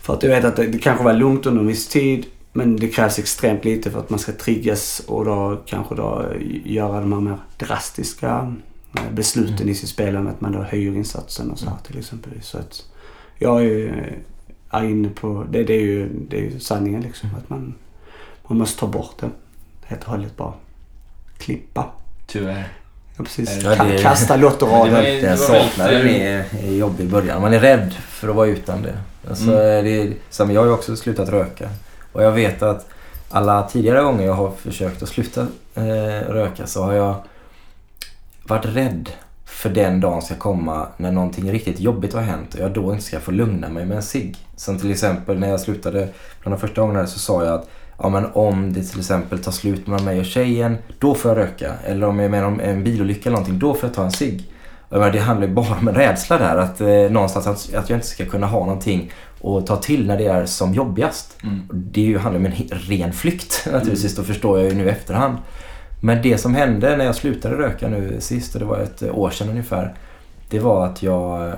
För att jag vet att det, det kanske var lugnt under en viss tid men det krävs extremt lite för att man ska triggas och då kanske då göra de här mer drastiska eh, besluten i sitt spelande. Att man då höjer insatsen och så här till exempel. Så att jag är, ju, är inne på, det, det, är ju, det är ju sanningen liksom. Att man, man måste ta bort det helt och hållet bara. Klippa. Tyvärr. Ja, precis. Ja, det- Kasta det lottoraden. Den det var saknaden väldigt- är, är jobbig i början. Man är rädd för att vara utan det. Alltså, Mm. det är, som jag har ju också slutat röka. Och jag vet att alla tidigare gånger jag har försökt att sluta eh, röka så har jag varit rädd för den dagen ska komma när någonting riktigt jobbigt har hänt och jag då inte ska få lugna mig med en cigg. Som till exempel när jag slutade, bland de första gångerna så sa jag att ja, men om det till exempel tar slut mellan mig och tjejen, då får jag röka. Eller om jag är med om en bilolycka eller någonting, då får jag ta en cigg. Det handlar ju bara om en rädsla där. Att eh, någonstans att, att jag inte ska kunna ha någonting att ta till när det är som jobbigast. Mm. Det är ju, handlar om en ren flykt naturligtvis. Då förstår jag ju nu i efterhand. Men det som hände när jag slutade röka nu sist, och det var ett år sedan ungefär. Det var att jag...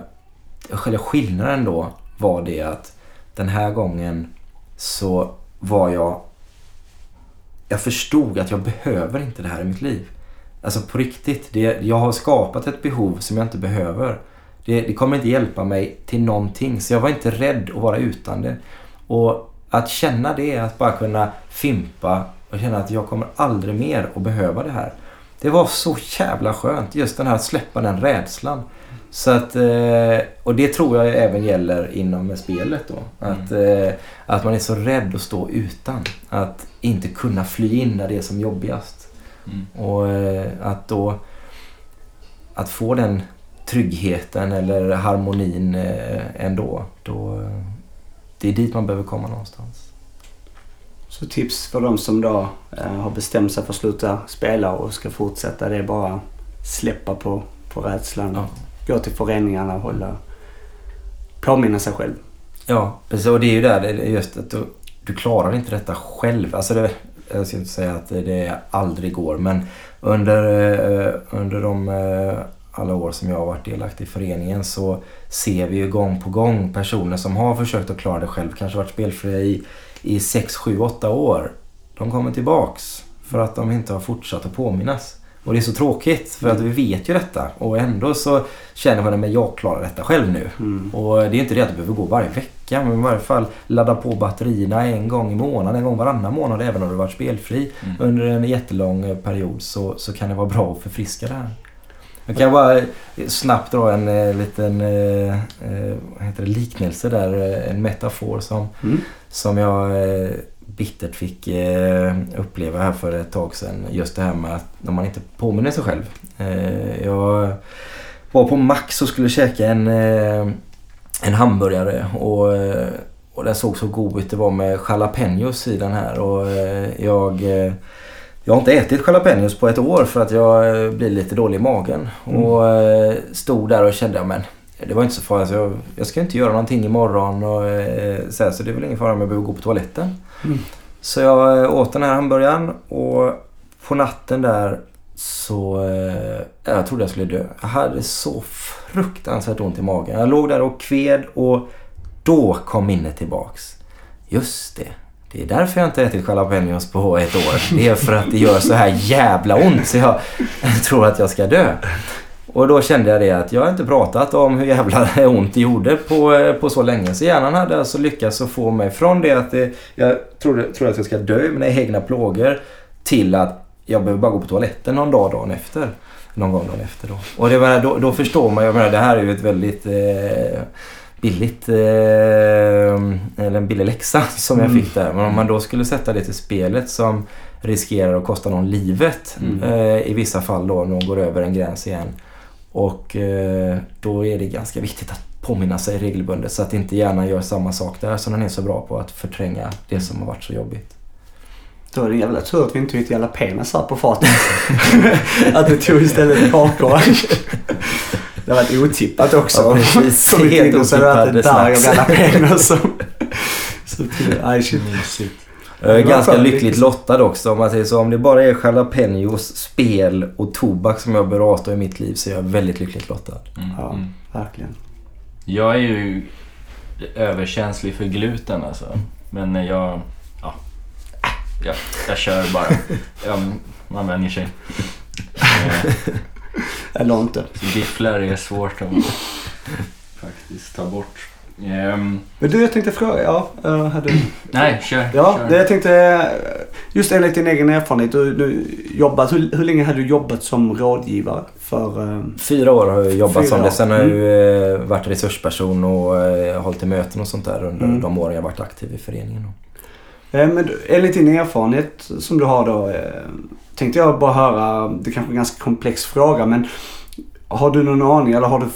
Själva skillnaden då var det att den här gången så var jag... Jag förstod att jag behöver inte det här i mitt liv. Alltså på riktigt. Det, jag har skapat ett behov som jag inte behöver. Det, det kommer inte hjälpa mig till någonting. Så jag var inte rädd att vara utan det. Och att känna det, att bara kunna fimpa och känna att jag kommer aldrig mer att behöva det här. Det var så jävla skönt. Just den här att släppa den rädslan. Så att, eh, och det tror jag även gäller inom spelet då. Att, eh, att man är så rädd att stå utan. Att inte kunna fly in när det är som jobbigast. Mm. Och eh, att då att få den tryggheten eller harmonin ändå. Då, det är dit man behöver komma någonstans. Så tips för de som då har bestämt sig för att sluta spela och ska fortsätta det är bara släppa på, på rädslan. Ja. Gå till föreningarna och hålla, påminna sig själv. Ja, precis. Och det är ju där, det är just att du, du klarar inte detta själv. Alltså det, jag ska inte säga att det aldrig går men under, eh, under de eh, alla år som jag har varit delaktig i föreningen så ser vi ju gång på gång personer som har försökt att klara det själv, kanske varit spelfria i, i 6, 7, 8 år. De kommer tillbaks för att de inte har fortsatt att påminnas. Och det är så tråkigt för att vi vet ju detta och ändå så känner man att jag klarar detta själv nu. Mm. Och det är inte det att det behöver gå varje vecka men i varje fall ladda på batterierna en gång i månaden, en gång varannan månad även om du varit spelfri Mm. under en jättelång eh, period så, så kan det vara bra att förfriska det här. Jag kan bara snabbt dra en eh, liten eh, eh, heter det, liknelse där, eh, en metafor som, Mm. som jag eh, bittert fick eh, uppleva här för ett tag sedan. Just det här med att när man inte påminner sig själv. Eh, jag var på Max och skulle käka en, eh, en hamburgare och, och den såg så god ut. Det var med jalapenos i den här och jag jag har inte ätit jalapenos på ett år för att jag blir lite dålig i magen. Mm. Och stod där och kände, men det var inte så farligt. Jag, jag ska inte göra någonting imorgon och så, här, så det är väl ingen fara om jag behöver gå på toaletten. Mm. Så jag eh, åt den här hamburgaren och på natten där så... Eh, jag trodde jag skulle dö. Jag hade så fruktansvärt ont i magen. Jag låg där och kved och då kom minnet tillbaks. Just det. Det är därför jag inte ätit jalapenos på ett år. Det är för att det gör så här jävla ont så jag tror att jag ska dö. Och då kände jag det att jag har inte pratat om hur jävla ont det gjorde på, eh, på så länge. Så hjärnan hade alltså lyckats att få mig från det att det, jag trodde, tror att jag ska dö i mina egna plågor till att jag behöver bara gå på toaletten någon dag dagen efter. Någon gång dagen efter då. Och det då, då förstår man, jag menar det här är ju ett väldigt eh, billigt, eh, eller en billig läxa som jag Mm. fick där. Men om man då skulle sätta det till spelet som riskerar att kosta någon livet Mm. eh, i vissa fall då när de går över en gräns igen. Och eh, då är det ganska viktigt att påminna sig regelbundet så att inte hjärnan gör samma sak där som den är så bra på att förtränga det som har varit så jobbigt. Då är det jävla tur att vi inte hittade jalapenos här på farten. att vi tog istället kakor. Det har varit otippat också. Ja, precis. Helt tänkte så det otippade berg av snacks. jalapenos. som- Så till, aj shit. Mysigt. Jag var ganska lyckligt lottad också om man säger så. Om det bara är jalapenos, spel och tobak som jag bör avstå i mitt liv så är jag väldigt lyckligt lottad. Mm. Ja, Mm. verkligen. Jag är ju överkänslig för gluten alltså. Men jag... Ja. Jag, jag kör bara. Ja, man vänjer sig. Eh, Eller inte. Gifflar är svårt att faktiskt ta bort. Ehm, Men du, jag tänkte fråga. Ja, uh, hade... nej, kör. Ja, kör. det jag tänkte. Just enligt din egen erfarenhet. Du, du jobbat, hur, hur länge hade du jobbat som rådgivare för... eh, Fyra år har jag jobbat Fyra som år. det. Sen har jag ju eh, varit resursperson och hållit i möten och sånt där under Mm. de åren jag varit aktiv i föreningen. Men du, enligt din erfarenhet som du har då. Tänkte jag bara höra, det kanske är en ganska komplex fråga men. Har du någon aning eller har du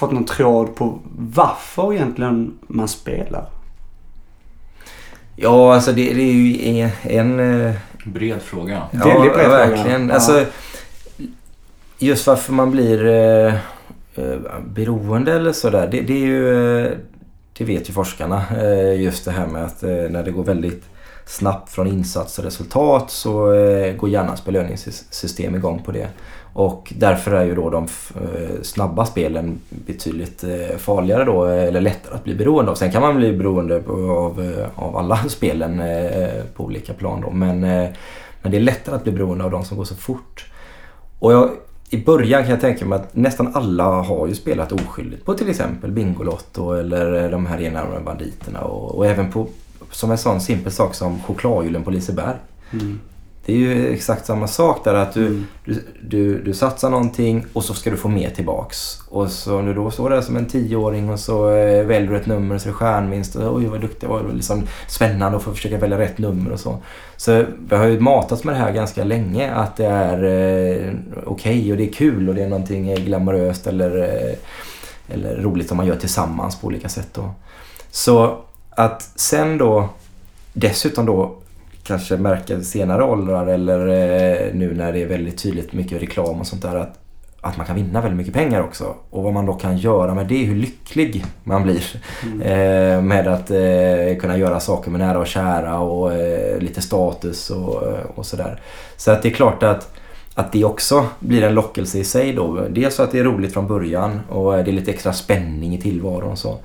fått någon tråd på varför egentligen man spelar? Ja, alltså det, det är ju en... en eh, Bred fråga. Ja, Väldigt bred fråga. verkligen. Ja. Alltså, just varför man blir eh, eh, beroende eller sådär. Det, det är ju... Eh, det vet ju forskarna. Just det här med att när det går väldigt snabbt från insats och resultat så eh, går hjärnans belöningssystem igång på det. Och därför är ju då de eh, snabba spelen betydligt eh, farligare då, eh, eller lättare att bli beroende av. Sen kan man bli beroende av, eh, av alla spelen eh, på olika plan då. Men, eh, men det är lättare att bli beroende av de som går så fort. Och jag, i början kan jag tänka mig att nästan alla har ju spelat oskyldigt på till exempel Bingolotto eller de här enarmade banditerna och, och även på som en sån simpel sak som chokladhjulen på Liseberg. Mm. Det är ju exakt samma sak där att du, Mm. du, du, du satsar någonting och så ska du få mer tillbaks. Och så om du då står där som en tioåring och så eh, väljer du ett nummer så är det stjärnvinst. Och, Oj vad duktig jag var. Liksom spännande att få försöka välja rätt nummer och så. Så vi har ju matats med det här ganska länge att det är eh, okej och det är kul och det är någonting glamoröst eller, eh, eller roligt som man gör tillsammans på olika sätt. Då. Så att sen då dessutom då kanske märka senare åldrar eller eh, nu när det är väldigt tydligt mycket reklam och sånt där att att man kan vinna väldigt mycket pengar också. Och vad man då kan göra med det, hur lycklig man blir. Mm. Eh, med att eh, kunna göra saker med nära och kära och lite status och, och sådär. Så att det är klart att, att det också blir en lockelse i sig då. Dels så att det är roligt från början och det är lite extra spänning i tillvaron och så.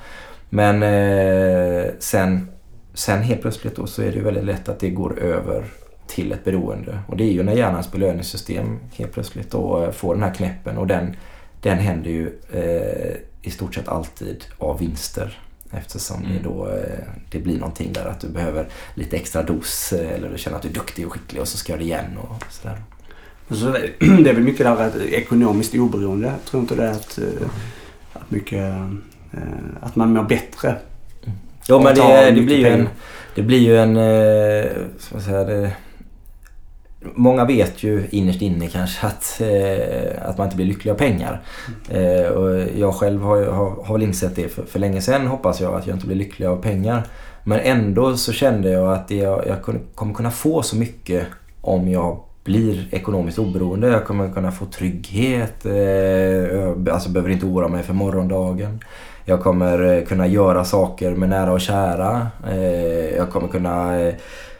Men eh, sen, sen helt plötsligt då så är det väldigt lätt att det går över till ett beroende. Och det är ju när hjärnans belöningssystem helt plötsligt då eh, får den här knäppen och den, den händer ju eh, i stort sett alltid av vinster. Eftersom mm. det då eh, det blir någonting där att du behöver lite extra dos eh, eller du känner att du är duktig och skicklig och så ska du igen och sådär. Så det är väl mycket där att ekonomiskt oberoende. Jag tror inte det är att, att mycket att man mår bättre. Ja men det, det blir ju en, det blir ju en, vad säga, Många vet ju innerst inne kanske att, eh, att man inte blir lycklig av pengar. Eh, och jag själv har, har, har väl insett det för, för länge sedan hoppas jag att jag inte blir lycklig av pengar. Men ändå så kände jag att jag, jag kommer kunna få så mycket om jag blir ekonomiskt oberoende. Jag kommer kunna få trygghet. Eh, jag alltså behöver inte oroa mig för morgondagen. Jag kommer eh, kunna göra saker med nära och kära. Eh, jag kommer kunna eh,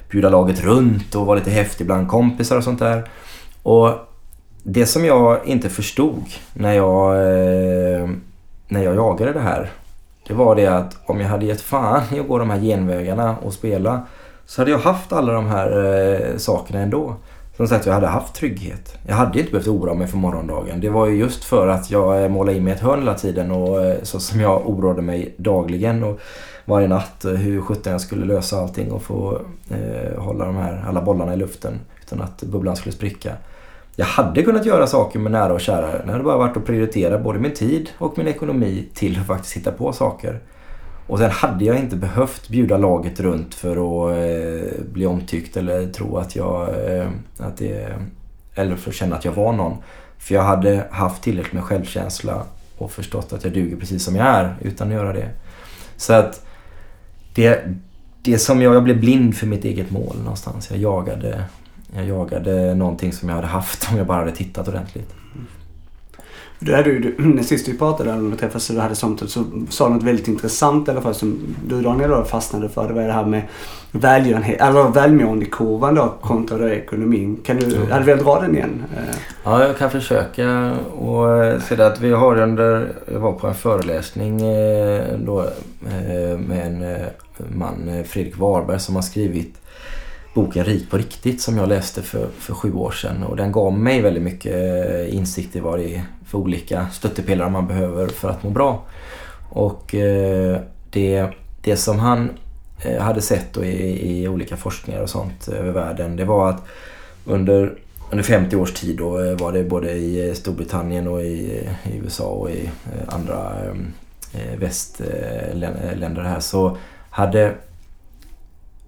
bjuda laget runt och vara lite häftig bland kompisar och sånt där. Och det som jag inte förstod när jag, när jag jagade det här. Det var det att om jag hade gett fan i att gå de här genvägarna och spela så hade jag haft alla de här sakerna ändå. Som sagt, jag hade haft trygghet. Jag hade inte behövt oroa mig för morgondagen. Det var ju just för att jag eh, målade in mig i ett hörn hela tiden och eh, så som jag oroade mig dagligen. Och varje natt eh, hur sjutton jag skulle lösa allting och få eh, hålla de här, alla bollarna i luften utan att bubblan skulle spricka. Jag hade kunnat göra saker med nära och kära. Det hade bara varit att prioritera både min tid och min ekonomi till att faktiskt hitta på saker. Och sen hade jag inte behövt bjuda laget runt för att eh, bli omtyckt eller tro att jag... Eh, att det, eller för att känna att jag var någon. För jag hade haft tillräckligt med självkänsla och förstått att jag duger precis som jag är utan att göra det. Så att det, det som jag, jag blev blind för mitt eget mål någonstans. Jag jagade, jag jagade någonting som jag hade haft om jag bara hade tittat ordentligt. Du hade ju, när sist vi pratade när vi träffades och hade samtal så sa du något väldigt intressant i alla fall som du Daniel då fastnade för. Det var det här med välgörenhet, eller välmåendekurvan då kontra då ekonomin. Kan du, mm. hade du velat dra den igen? Ja, jag kan försöka och säga att vi har under, jag var på en föreläsning eh, då eh, med en eh, man, Fredrik Warberg, som har skrivit boken Rik på riktigt som jag läste för, för sju år sedan. Och den gav mig väldigt mycket insikt i vad det är för olika stöttepelare man behöver för att må bra. Och eh, det, det som han eh, hade sett i, i olika forskningar och sånt eh, över världen det var att under under 50 års tid då var det både i Storbritannien och i, i USA och i andra västländer här så hade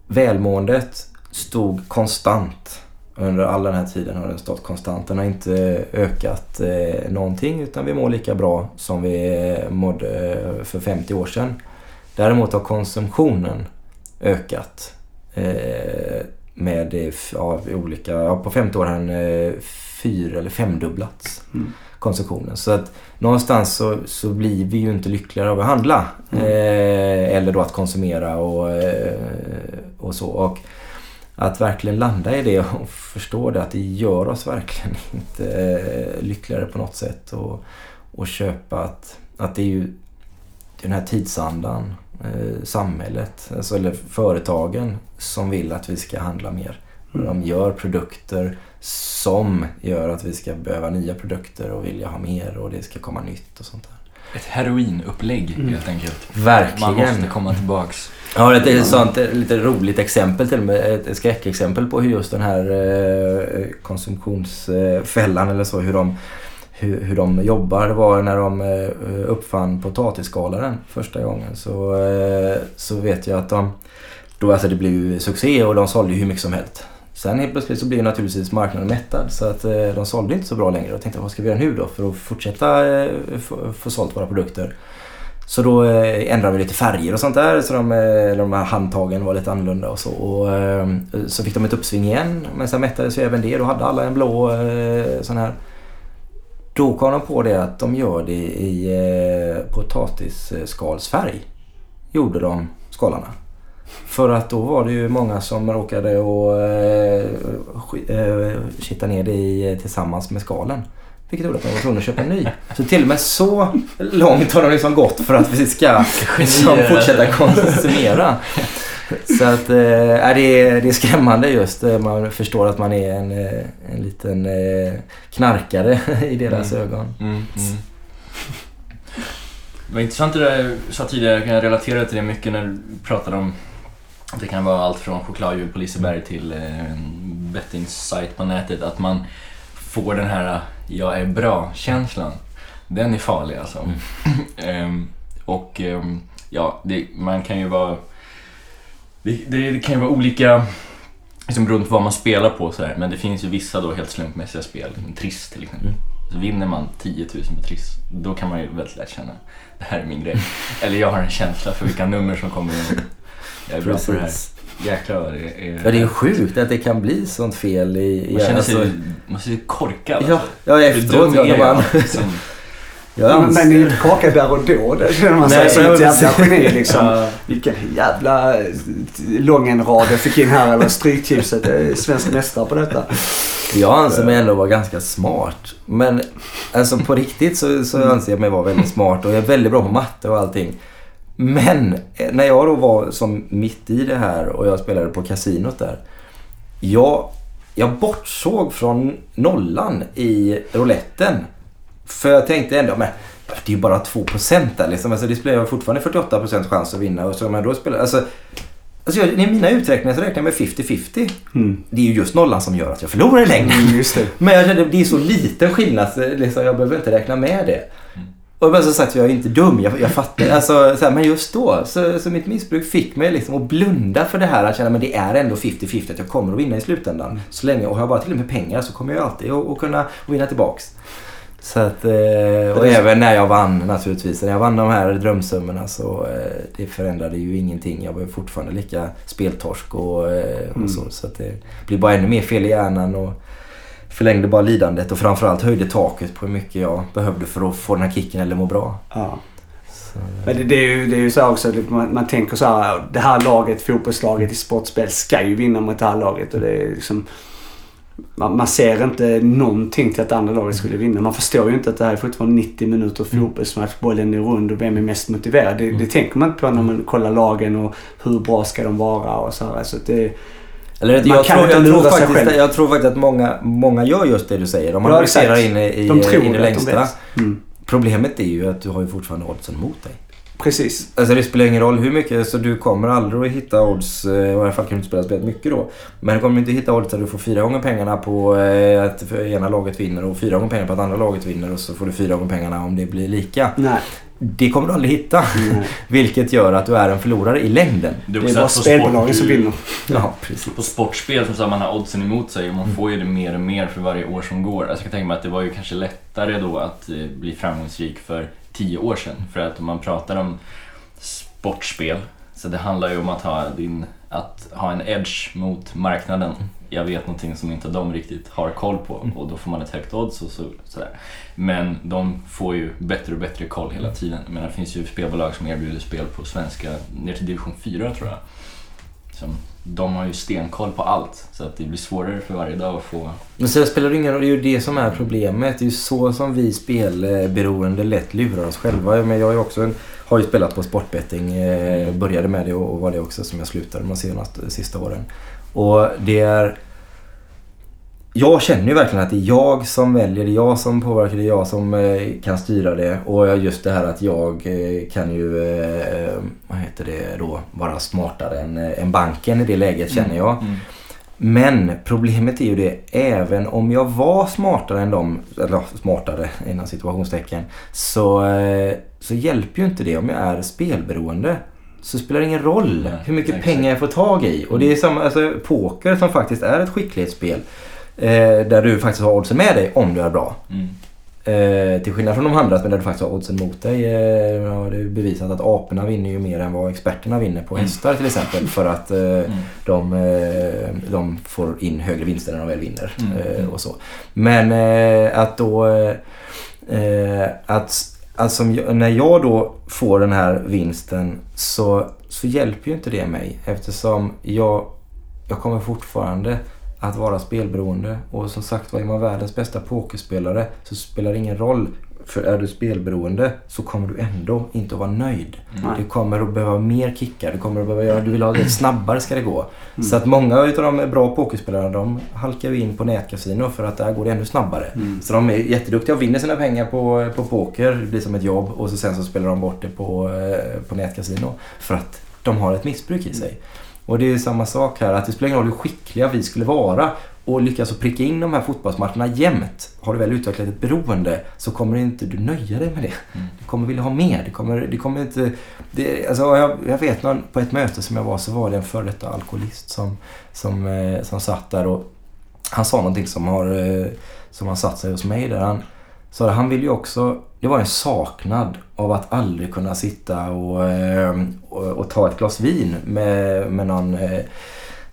välmåendet stod konstant. Under all den här tiden har den stått konstant. Den har inte ökat eh, någonting utan vi mår lika bra som vi mådde för 50 år sedan. Däremot har konsumtionen ökat eh, med ja, olika, ja, på 50 år har den eh, fyr eller femdubblats. Mm. konsumtionen. Så att någonstans så, så blir vi ju inte lyckligare av att handla. Mm. Eh, eller då att konsumera och, eh, och så. Och att verkligen landa i det och förstå det att det gör oss verkligen inte eh, lyckligare på något sätt. Och, och köpa att, att det är ju den här tidsandan eh, samhället, alltså, eller företagen som vill att vi ska handla mer. Mm. De gör produkter som gör att vi ska behöva nya produkter och vilja ha mer och det ska komma nytt och sånt där. Ett heroinupplägg mm. helt enkelt. Verkligen. Man måste komma tillbaks. Jag har ett sånt lite roligt exempel till och med. Ett skräckexempel på hur just den här eh, konsumtionsfällan eller så, hur de hur, hur de jobbar. Det var när de eh, uppfann potatisskalaren första gången. Så, eh, så vet jag att de... Då, alltså det blev ju succé och de sålde hur mycket som helst. Sen helt plötsligt så blev naturligtvis marknaden mättad så att de sålde inte så bra längre. Och tänkte vad ska vi göra nu då för att fortsätta få, få sålt våra produkter. Så då eh, ändrade vi lite färger och sånt där. Så de, eh, de här handtagen var lite annorlunda och så. Och, ehm, så fick de ett uppsving igen. Men sen mättades ju även det. Då hade alla en blå eh, sån här Då kom de på det att de gör det i eh, potatisskalsfärg. Gjorde de skalarna. För att då var det ju många som råkade och eh, kitta ner det i, tillsammans med skalen. Vilket gjorde att de var tvungna att köpa en ny. Så till och med så långt har de liksom gått för att vi ska liksom, fortsätta konsumera. Så att är det, är, det är skrämmande just. eh, Man förstår att man är en, eh, en liten knarkare i deras ögon. Mm, mm. Det var intressant det där du sa tidigare, jag kan relatera till det mycket när du pratade om det kan vara allt från chokladhjul på Liseberg till en bettingsajt på nätet. Att man får den här jag är bra-känslan. Den är farlig alltså. Ehm, och ehm, ja, det, man kan ju vara... Det, det, det kan ju vara olika liksom beroende på vad man spelar på så här. Men det finns ju vissa då helt slumpmässiga spel. En Triss till exempel. Så vinner man 10 000 på Triss, då kan man ju väldigt lätt känna det här är min grej. Eller jag har en känsla för vilka nummer som kommer in. Jag är bra på det här. Jäklar det är. Ja, det är sjukt att det kan bli sånt fel i... i Man känner sig, alltså, man ser korkad. ja, ja, efteråt. dum Ja, är när jag? man, Liksom. jag Men, det är ju inte kaka där och då. Det känner man sig Nej, som ett jävla geni liksom. Ja. Vilken jävla Långenrad jag fick in här. Eller Stryktipset. Är svensk mästare på detta. Jag anser mig ändå vara ganska smart. Men alltså på riktigt så, så anser jag mig vara väldigt smart och jag är väldigt bra på matte och allting. Men eh, när jag då var som mitt i det här och jag spelade på kasinot där. Jag, jag bortsåg från nollan i rouletten. För jag tänkte ändå, men det är ju bara 2% där liksom. Alltså det spelar jag fortfarande 48% chans att vinna. Och så om jag då spelar, alltså, alltså jag, i mina uträkningar så räknar jag med 50-50. Mm. Det är ju just nollan som gör att jag förlorar i längden. Mm. Men jag kände det är så liten skillnad så liksom, jag behöver inte räkna med det. Och men som sagt, jag är inte dum. Jag, jag fattar. Alltså, så här, men just då, så, så mitt missbruk fick mig liksom att blunda för det här. Att känna men det är ändå 50-50 att jag kommer att vinna i slutändan. Så länge, och har jag bara till och med pengar så kommer jag alltid att, att kunna vinna tillbaks. Så att, eh, och även när jag vann naturligtvis. När jag vann de här drömsummorna så eh, det förändrade ju ingenting. Jag var ju fortfarande lika speltorsk och, eh, och så. Så att det blir bara ännu mer fel i hjärnan och förlängde bara lidandet och framförallt höjde taket på hur mycket jag behövde för att få den här kicken eller må bra. Ja. Så, Men det, det, är ju, det är ju så också, man, man tänker så här, det här laget, fotbollslaget i sportspel ska ju vinna mot det här laget. Och det är liksom, man, man ser inte någonting till att andra laget skulle vinna. Man förstår ju inte att det här är fortfarande 90 minuter fotbollsmatch, bollen är rund och vem är mest motiverad. Det, det tänker man inte på när man kollar lagen och hur bra ska de vara och så här. Så det, Eller Man jag, kan tror, jag, tror faktiskt, jag tror faktiskt att många, många gör just det du säger. De Ja, analyserar exakt. in i, de tror in i att de längsta. vet. Mm. Problemet är ju att du har ju fortfarande oddsen mot dig. Precis. Alltså det spelar ingen roll hur mycket, så du kommer aldrig att hitta odds, eh, i alla fall kan du inte spela spelet mycket då. Men du kommer inte hitta odds där du får fyra gånger pengarna på eh, att ena laget vinner och fyra gånger pengarna på att andra laget vinner och så får du fyra gånger pengarna om det blir lika. Nej. Det kommer du aldrig hitta. Nej. Vilket gör att du är en förlorare i längden. Det är bara spelbolagen som vinner. Ja, precis. På sportspel som så har man har oddsen emot sig och man får ju det mer och mer för varje år som går. Alltså jag kan tänka mig att det var ju kanske lättare då att eh, bli framgångsrik för tio år sedan. För att om man pratar om sportspel, så det handlar ju om att ha, din, att ha en edge mot marknaden. Jag vet någonting som inte de riktigt har koll på och då får man ett högt odds och så, sådär. Men de får ju bättre och bättre koll hela tiden. Men det finns ju spelbolag som erbjuder spel på svenska ner till division 4 tror jag. Som, de har ju stenkoll på allt så att det blir svårare för varje dag att få... Men så spelar det ingen roll, det är ju det som är problemet. Det är ju så som vi spelberoende lätt lurar oss själva. Men jag är också en, har ju spelat på sportbetting, eh, började med det och och var det också som jag slutade de senaste sista åren. Och det är... Jag känner ju verkligen att det är jag som väljer, det är jag som påverkar, det är jag som eh, kan styra det. Och just det här att jag eh, kan ju, eh, vad heter det då, vara smartare än, än banken i det läget känner jag. Mm. Men problemet är ju det, även om jag var smartare än dem, eller smartare inom situationstecken, så, så hjälper ju inte det om jag är spelberoende. Så spelar det ingen roll Nej, hur mycket exakt. pengar jag får tag i. Och det är samma, alltså poker som faktiskt är ett skicklighetsspel. Eh, där du faktiskt har oddsen med dig om du är bra. Mm. Eh, till skillnad från de andra där du faktiskt har oddsen mot dig. Eh, har det bevisat att aporna vinner ju mer än vad experterna vinner på Mm. hästar till exempel. För att eh, Mm. de, eh, de får in högre vinster än de väl vinner. Mm, Eh, mm. och så. Men eh, att då... Att, alltså när jag då får den här vinsten så, så hjälper ju inte det mig eftersom jag, jag kommer fortfarande att vara spelberoende. Och som sagt var, är man världens bästa pokerspelare så spelar det ingen roll. För är du spelberoende så kommer du ändå inte att vara nöjd. Nej. Du kommer att behöva mer kickar. Du kommer att behöva du vill ha det snabbare ska det gå. Så att många av de bra pokerspelarna de halkar ju in på nätkasino för att där går det ännu snabbare. Mm. Så de är jätteduktiga och vinner sina pengar på, på poker. Det blir som ett jobb och så sen så spelar de bort det på, eh, på nätkasino. För att de har ett missbruk i sig. Och det är samma sak här. Att det spelar ingen roll hur skickliga vi skulle vara och lyckas att pricka in de här fotbollsmatcherna jämt. Har du väl utvecklat ett beroende så kommer inte du nöja dig med det. Mm. Du kommer vilja ha mer. Det kommer, det kommer inte... Det, alltså jag, jag vet någon, på ett möte som jag var så var det en före detta alkoholist som, som, eh, som satt där och han sa någonting som har, eh, som har satt sig hos mig där. Han sa att han vill ju också... Det var en saknad av att aldrig kunna sitta och, eh, och, och ta ett glas vin med, med någon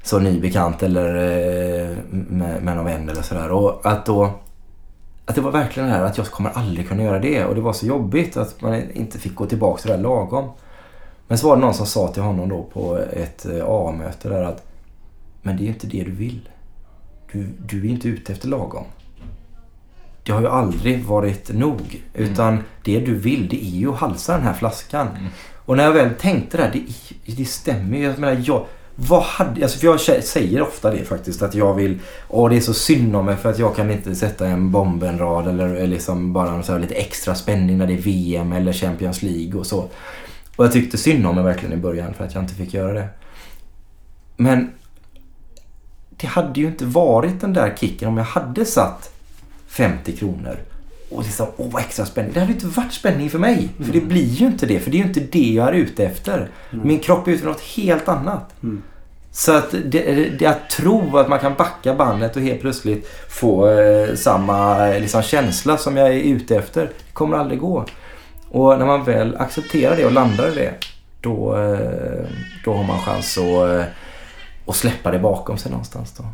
så ny bekant eller eh, med, med någon vän eller sådär. Och att då... Att det var verkligen det här att jag kommer aldrig kunna göra det. Och det var så jobbigt att man inte fick gå tillbaka till det där lagom. Men så var det någon som sa till honom då på ett eh, A-möte där att Men det är ju inte det du vill. Du, du är inte ute efter lagom. Det har ju aldrig varit nog. Utan det du vill det är ju att halsa den här flaskan. Mm. Och när jag väl tänkte det här, det, det stämmer ju. Jag menar, jag, vad hade, alltså för jag säger ofta det faktiskt att jag vill, åh det är så synd om mig för att jag kan inte sätta en bombenrad eller, eller liksom bara så här lite extra spänning när det är VM eller Champions League och så. Och jag tyckte synd om mig verkligen i början för att jag inte fick göra det. Men det hade ju inte varit den där kicken om jag hade satt 50 kronor och liksom, åh vad extra spänning. Det hade ju inte varit spänning för mig. För det blir ju inte det. För det är ju inte det jag är ute efter. Min kropp är ute efter något helt annat. Mm. Så att det, det att tro att man kan backa bandet och helt plötsligt få eh, samma eh, liksom, känsla som jag är ute efter. Det kommer aldrig gå. Och när man väl accepterar det och landar i det. Då, eh, då har man chans att, eh, att släppa det bakom sig någonstans. Då.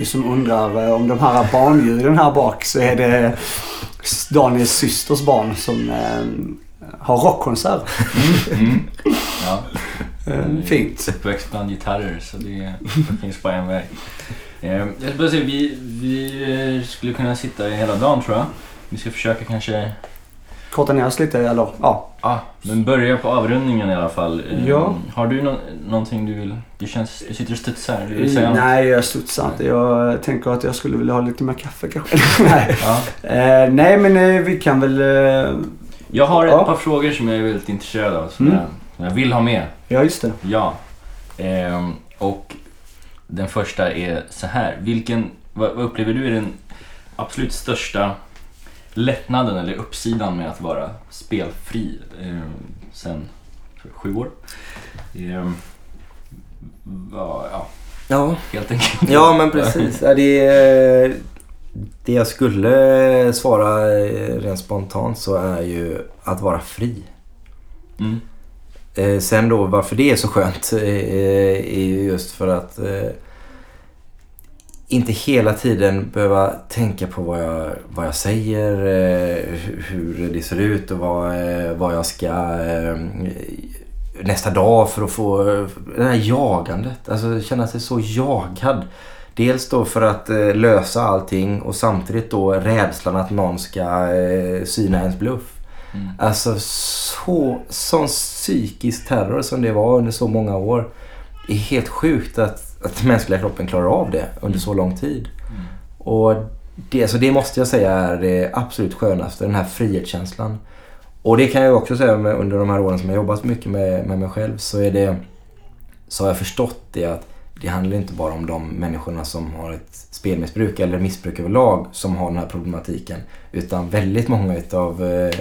Ni som undrar eh, om de här barnljuden här bak så är det Daniels systers barn som eh, har rockkonsert. Mm. Ja. Eh, fint. Uppväxt bland gitarrer så det, det finns bara en väg. Jag ska bara säga, vi, vi skulle kunna sitta hela dagen tror jag. Vi ska försöka kanske, Korta ner oss lite eller ja. ah, men börja på avrundningen i alla fall. Eh, Ja. Har du nå- någonting du vill, du, känns, du sitter och studsar, du vill säga? Nej, jag studsar inte. Jag tänker att jag skulle vilja ha lite mer kaffe kanske. nej. Ja. Eh, nej, men eh, vi kan väl... Eh, Jag har ett Ja. par frågor som jag är väldigt intresserad av, som, Mm. jag, som jag vill ha med. ja, just det. Ja. Ehm, och den första är så här. Vilken, vad, vad upplever du är den absolut största lättnaden eller uppsidan med att vara spelfri ehm, sen för sju år? Ehm, va, ja, Ja, helt enkelt. Ja, men precis. Det, det jag skulle svara eh, rent spontant så är ju att vara fri. Mm. Eh, Sen då varför det är så skönt eh, är ju just för att eh, inte hela tiden behöva tänka på vad jag, vad jag säger, eh, hu- hur det ser ut och vad, eh, vad jag ska eh, nästa dag för att få det här jagandet. Alltså känna sig så jagad. Dels då för att lösa allting och samtidigt då rädslan att någon ska syna ens bluff. Mm. Alltså så, sån psykisk terror som det var under så många år. Det är helt sjukt att, att den mänskliga kroppen klarar av det under så lång tid. Mm. Och det, så det måste jag säga är det absolut skönaste, den här frihetskänslan. Och det kan jag också säga under de här åren som jag jobbat mycket med, med mig själv så är det så har jag förstått det att det handlar inte bara om de människorna som har ett spelmissbruk eller missbruk överlag som har den här problematiken. Utan väldigt många utav eh,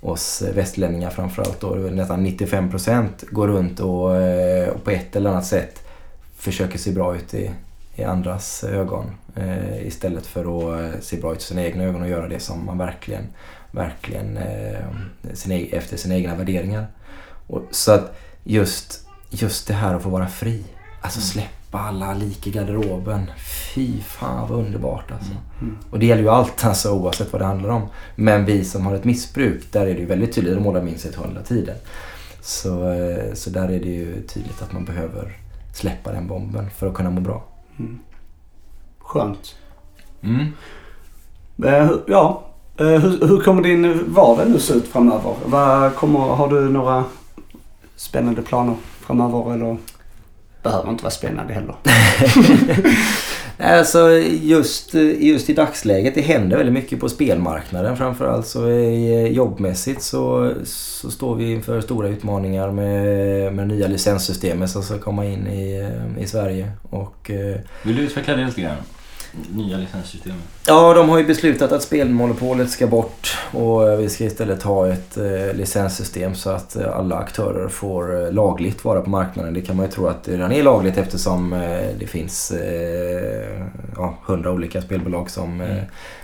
oss västlänningar framförallt då, nästan 95% går runt och, eh, och på ett eller annat sätt försöker se bra ut i, i andras ögon. Eh, istället för att eh, se bra ut i sina egna ögon och göra det som man verkligen, verkligen eh, sin, e- efter sina egna värderingar. Och, så att just, just det här att få vara fri. Alltså släppa alla lik i garderoben. Fy fan vad underbart alltså. Mm. Och det gäller ju allt alltså oavsett vad det handlar om. Men vi som har ett missbruk, där är det ju väldigt tydligt. De målar minst hela tiden. Så, eh, så där är det ju tydligt att man behöver släppa den bomben för att kunna må bra. Skönt. Mm. Eh, hur- ja, eh, hur, hur kommer din vardag nu se ut framöver? Vad kommer, har du några spännande planer framöver eller? Behöver inte vara spännande heller. Alltså just, just i dagsläget, det händer väldigt mycket på spelmarknaden framförallt. Så eh, jobbmässigt så, så står vi inför stora utmaningar med, med nya licenssystemet som ska komma in i, eh, i Sverige. Och, eh, Vill du utveckla det lite grann? Nya licenssystemet. Ja, de har ju beslutat att spelmonopolet ska bort och vi ska istället ha ett eh, licenssystem så att eh, alla aktörer får eh, lagligt vara på marknaden. Det kan man ju tro att det redan är lagligt eftersom eh, det finns eh, ja, hundra olika spelbolag som eh,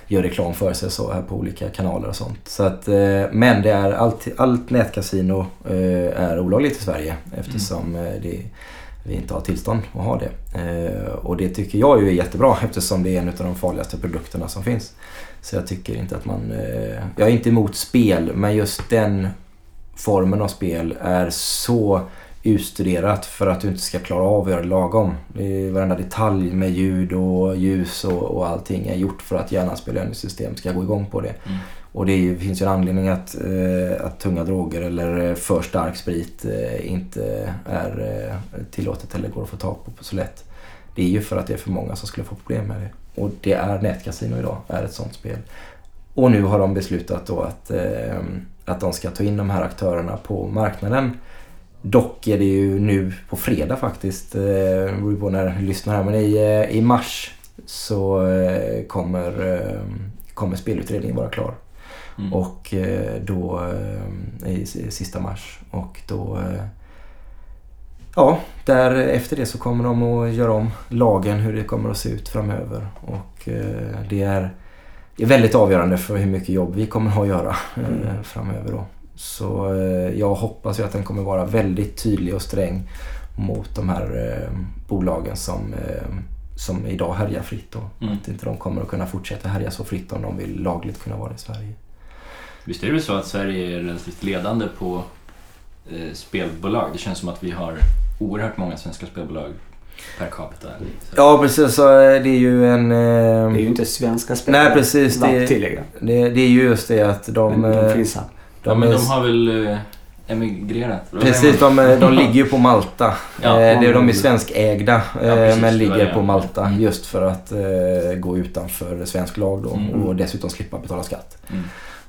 Mm. gör reklam för sig så här på olika kanaler och sånt. Så att, men det är allt, allt nätkasino är olagligt i Sverige eftersom eh, det vi inte har tillstånd att ha det. Eh, och det tycker jag ju är jättebra eftersom det är en av de farligaste produkterna som finns. Så jag tycker inte att man... Eh, jag är inte emot spel men just den formen av spel är så utstuderat för att du inte ska klara av att göra det lagom. Det varenda detalj med ljud och ljus och, och allting är gjort för att hjärnans belöningssystem ska gå igång på det. Mm. Och det finns ju en anledning att, eh, att tunga droger eller eh, för stark sprit eh, inte är tillåtet eller går att få tag på, så lätt. Det är ju för att det är för många som skulle få problem med det. Och det är nätkasino idag, är ett sånt spel. Och nu har de beslutat då att, att de ska ta in de här aktörerna på marknaden. Dock är det ju nu på fredag faktiskt, eh, beror på när du lyssnar här, men i, i mars så kommer, kommer spelutredningen vara klar. Mm. Och eh, då eh, i sista mars. Och då... eh, Ja, där efter det så kommer de att göra om lagen, hur det kommer att se ut framöver. Och det är, det är väldigt avgörande för hur mycket jobb vi kommer att ha att göra Mm. framöver då. Så jag hoppas ju att den kommer vara väldigt tydlig och sträng mot de här bolagen som, som idag härjar fritt. Då. Mm. Att inte de kommer att kunna fortsätta härja så fritt om de vill lagligt kunna vara i Sverige. Visst är det så att Sverige är relativt ledande på eh, spelbolag? Det känns som att vi har oerhört många svenska spelbolag per capita. Så- Ja precis, så eh, det är ju en... eh, Det är ju inte svenska spel. Nej, precis, det- tillägga. Det, det är ju just det att de... Men de eh, finns här. Ja, de men är- de har väl eh, emigrerat? Precis, de, eh, de ligger ju på Malta. Ja, Eh, det, de är svenskägda precis, men ligger på Malta just för att gå utanför svensk lag då Mm. och dessutom slippa betala skatt. Mm.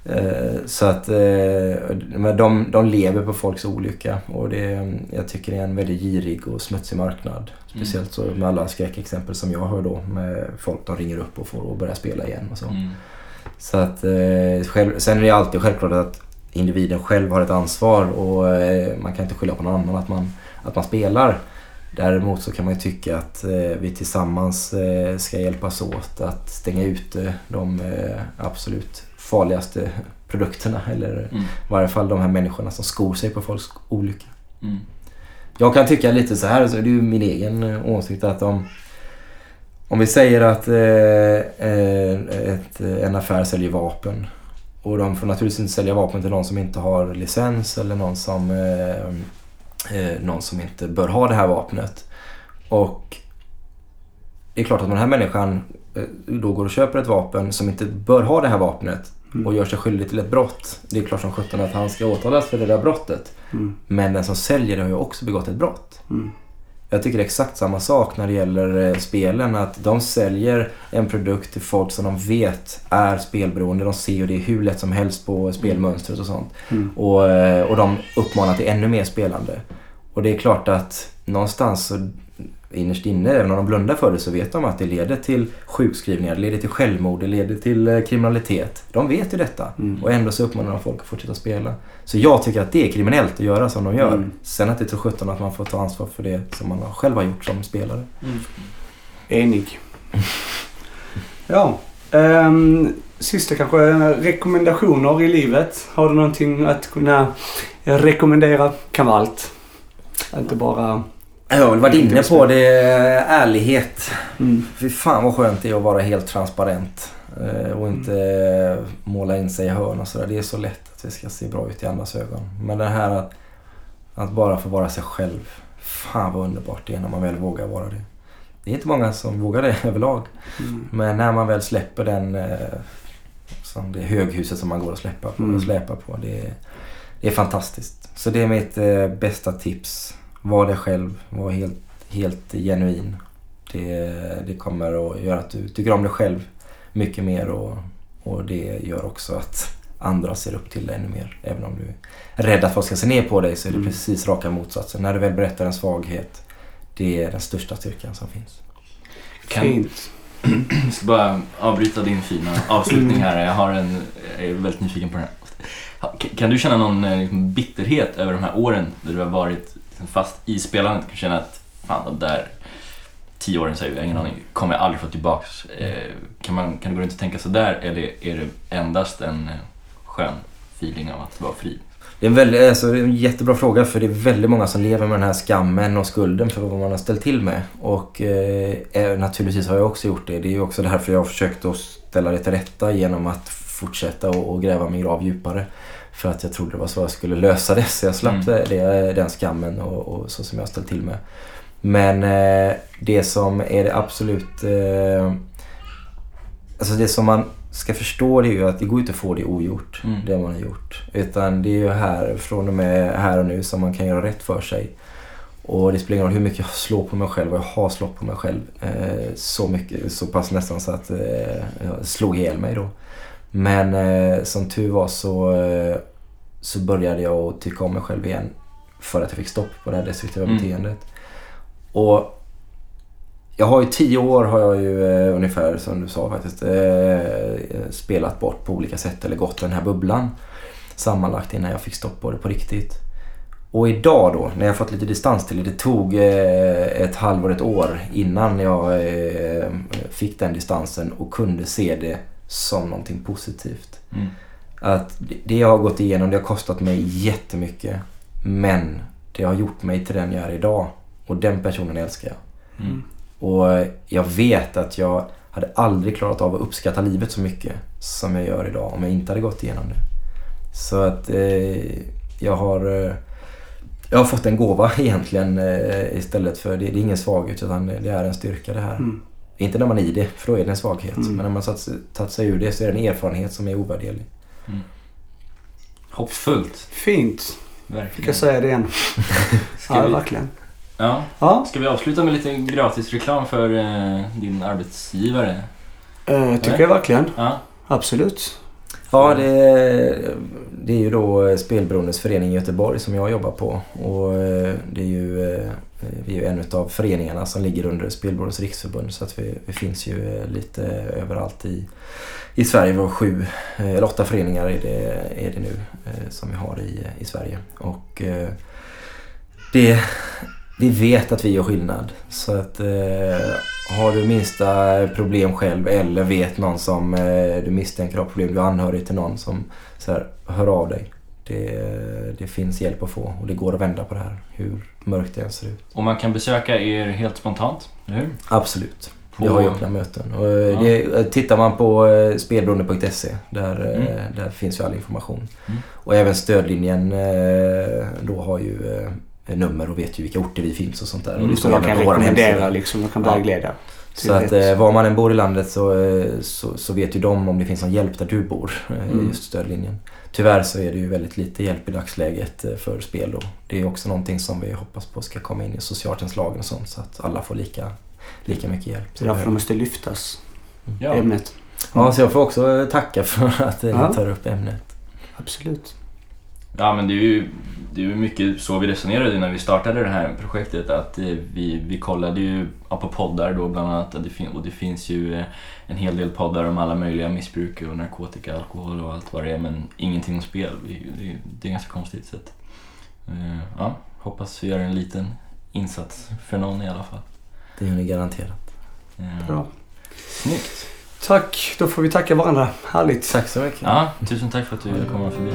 Eh, så att eh, men de, de lever på folks olycka och det, jag tycker det är en väldigt girig och smutsig marknad. Speciellt så med alla skräckexempel som jag hör då med folk de ringer upp och får börja spela igen och så. Mm. Så att, eh, själv, sen är det alltid självklart att individen själv har ett ansvar och man kan inte skylla på någon annan att man, att man spelar. Däremot så kan man ju tycka att vi tillsammans ska hjälpas åt att stänga ute de absolut farligaste produkterna eller Mm. i varje fall de här människorna som skor sig på folks olycka. Mm. Jag kan tycka lite så här, så det är ju min egen eh, åsikt att om om vi säger att eh, eh, ett, en affär säljer vapen och de får naturligtvis inte sälja vapen till någon som inte har licens eller någon som, eh, eh, någon som inte bör ha det här vapnet. Och det är klart att om den här människan eh, då går och köper ett vapen som inte bör ha det här vapnet och gör sig skyldig till ett brott. Det är klart som sjutton att han ska åtalas för det där brottet. Mm. Men den som säljer det har ju också begått ett brott. Mm. Jag tycker det är exakt samma sak när det gäller eh, spelen. Att de säljer en produkt till folk som de vet är spelberoende. De ser ju det hur lätt som helst på spelmönstret och sånt. Mm. Och, eh, och de uppmanar till ännu mer spelande. Och det är klart att någonstans så innerst inne, även om de blundar för det, så vet de att det leder till sjukskrivningar, det leder till självmord, det leder till eh, kriminalitet. De vet ju detta. Mm. Och ändå så uppmanar de folk att fortsätta spela. Så jag tycker att det är kriminellt att göra som de gör. Mm. Sen att det tror sjutton att man får ta ansvar för det som man själv har gjort som spelare. Mm. Enig. Ja. Um, sista kanske, rekommendationer i livet. Har du någonting att kunna rekommendera? Kan vara allt. Inte bara... Jag har väl varit inne på det, ärlighet. Mm. Fy fan vad skönt det är att vara helt transparent. eh, Och inte måla in sig i hörn och sådär. Det är så lätt att det ska se bra ut i andras ögon. Men det här att, att bara få vara sig själv. Fan vad underbart det är när man väl vågar vara det. Det är inte många som vågar det överlag. Mm. Men när man väl släpper den eh, som det höghuset som man går och släpar på, Mm. och släpar på. Det är, det är fantastiskt. Så det är mitt eh, bästa tips. Var dig själv. Var helt, helt genuin. Det, det kommer att göra att du tycker om dig själv mycket mer och, och det gör också att andra ser upp till dig ännu mer. Även om du är rädd att folk ska se ner på dig så är det Mm. precis raka motsatsen. När du väl berättar en svaghet, det är den största styrkan som finns. Kan, Fint. jag ska bara avbryta din fina avslutning här. Jag, har en, jag är väldigt nyfiken på den här. Kan, du känna någon eh, liksom, bitterhet över de här åren där du har varit fast i spelandet? Kan du känna att fan de där tio åren säger jag ingen aning, kommer jag aldrig få tillbaks. Eh, kan, man, kan du gå runt och tänka sådär eller är det endast en eh, skön feeling av att vara fri? Det är en, väldigt, alltså, det är en jättebra fråga för det är väldigt många som lever med den här skammen och skulden för vad man har ställt till med. Och eh, naturligtvis har jag också gjort det. Det är också därför jag har försökt att ställa det till rätta genom att fortsätta och, och gräva min grav djupare. För att jag trodde det var så jag skulle lösa det. Så jag slapp Mm. det, den skammen och, och så som jag ställt till med. Men eh, det som är det absolut... Eh, alltså det som man ska förstå det är ju att det går inte att få det ogjort. Mm. Det man har gjort. Utan det är ju här, från och med här och nu som man kan göra rätt för sig. Och det spelar ingen roll hur mycket jag slår på mig själv och jag har slått på mig själv. Eh, så mycket, så pass nästan så att eh, jag slog ihjäl mig då. Men eh, som tur var så, eh, så började jag att tycka om mig själv igen. För att jag fick stopp på det här destruktiva Mm. beteendet. Och jag har ju tio år har jag ju eh, ungefär som du sa faktiskt eh, spelat bort på olika sätt eller gått den här bubblan sammanlagt innan jag fick stopp på det på riktigt. Och idag då när jag fått lite distans till det, det tog eh, ett halvår, ett år innan jag eh, fick den distansen och kunde se det som någonting positivt. Mm. Att det- jag har gått igenom det har kostat mig jättemycket. Men det har gjort mig till den jag är idag. Och den personen älskar jag. Mm. Och jag vet att jag hade aldrig klarat av att uppskatta livet så mycket som jag gör idag om jag inte hade gått igenom det. Så att eh, jag har eh, jag har fått en gåva egentligen eh, istället för det, det är ingen svaghet utan det är en styrka det här. Mm. Inte när man är i det, för då är det en svaghet. Mm. Men när man tagit sig- tagit sig ur det så är det en erfarenhet som är ovärderlig. Hoppfullt, Fint. Fick verkligen. jag säga det igen. Ska Ja, vi- verkligen. Ja. Ja, Ska vi avsluta med lite gratis reklam för eh, din arbetsgivare? eh, tycker jag verkligen. Ja. Absolut. Ja, det, det är ju då Spelberoendes förening i Göteborg som jag jobbar på. Och eh, det är ju, eh, vi är ju en av föreningarna som ligger under Spelberoendes riksförbund. Så att vi, vi finns ju eh, lite överallt i, i Sverige. Vi har sju, eh, eller åtta föreningar är det, är det nu eh, som vi har i, i Sverige. Och eh, det, vi vet att vi gör skillnad. Så att eh, har du minsta problem själv eller vet någon som eh, du misstänker har problem, du är anhörig till någon som så här, hör av dig. Det, det finns hjälp att få och det går att vända på det här, hur mörkt det än ser ut. Och man kan besöka er helt spontant, eller hur? Absolut. Vi har ju öppna möten. Och eh, Ja. det, tittar man på eh, spelberoende.se där, eh, Mm. där finns ju all information. Mm. Och även stödlinjen eh, då har ju eh, nummer och vet ju vilka orter vi finns och sånt där. Mm, och det Så man kan rekommendera liksom. Man kan Ja. vägleda. till Så att eh, var man än bor i landet så, eh, så, så vet ju de om det finns någon hjälp där du bor. eh, Mm. Just stödlinjen. Tyvärr så är det ju väldigt lite hjälp i dagsläget eh, för spel då. Det är också någonting som vi hoppas på ska komma in i socialtjänstlagen och sånt så att alla får lika, lika mycket hjälp. Så därför de måste lyftas, Ja. ämnet. Ja, så jag får också eh, tacka för att eh, Ja. ni tar upp ämnet. Absolut. Ja men det är ju det är ju mycket så vi resonerade när vi startade det här projektet att eh, vi, vi kollade ju ja, på poddar då bland annat och det, fin- och det finns ju eh, en hel del poddar om alla möjliga missbruk och narkotika, alkohol och allt vad det är men ingenting om spel. Vi- Det, är- det är ganska konstigt så att, eh, ja, hoppas vi gör en liten insats för någon i alla fall. Det gör ni garanterat. Eh, Bra. Snyggt. Tack, då får vi tacka varandra. Härligt. Tack så mycket. Ja, tusen tack för att du ville komma förbi.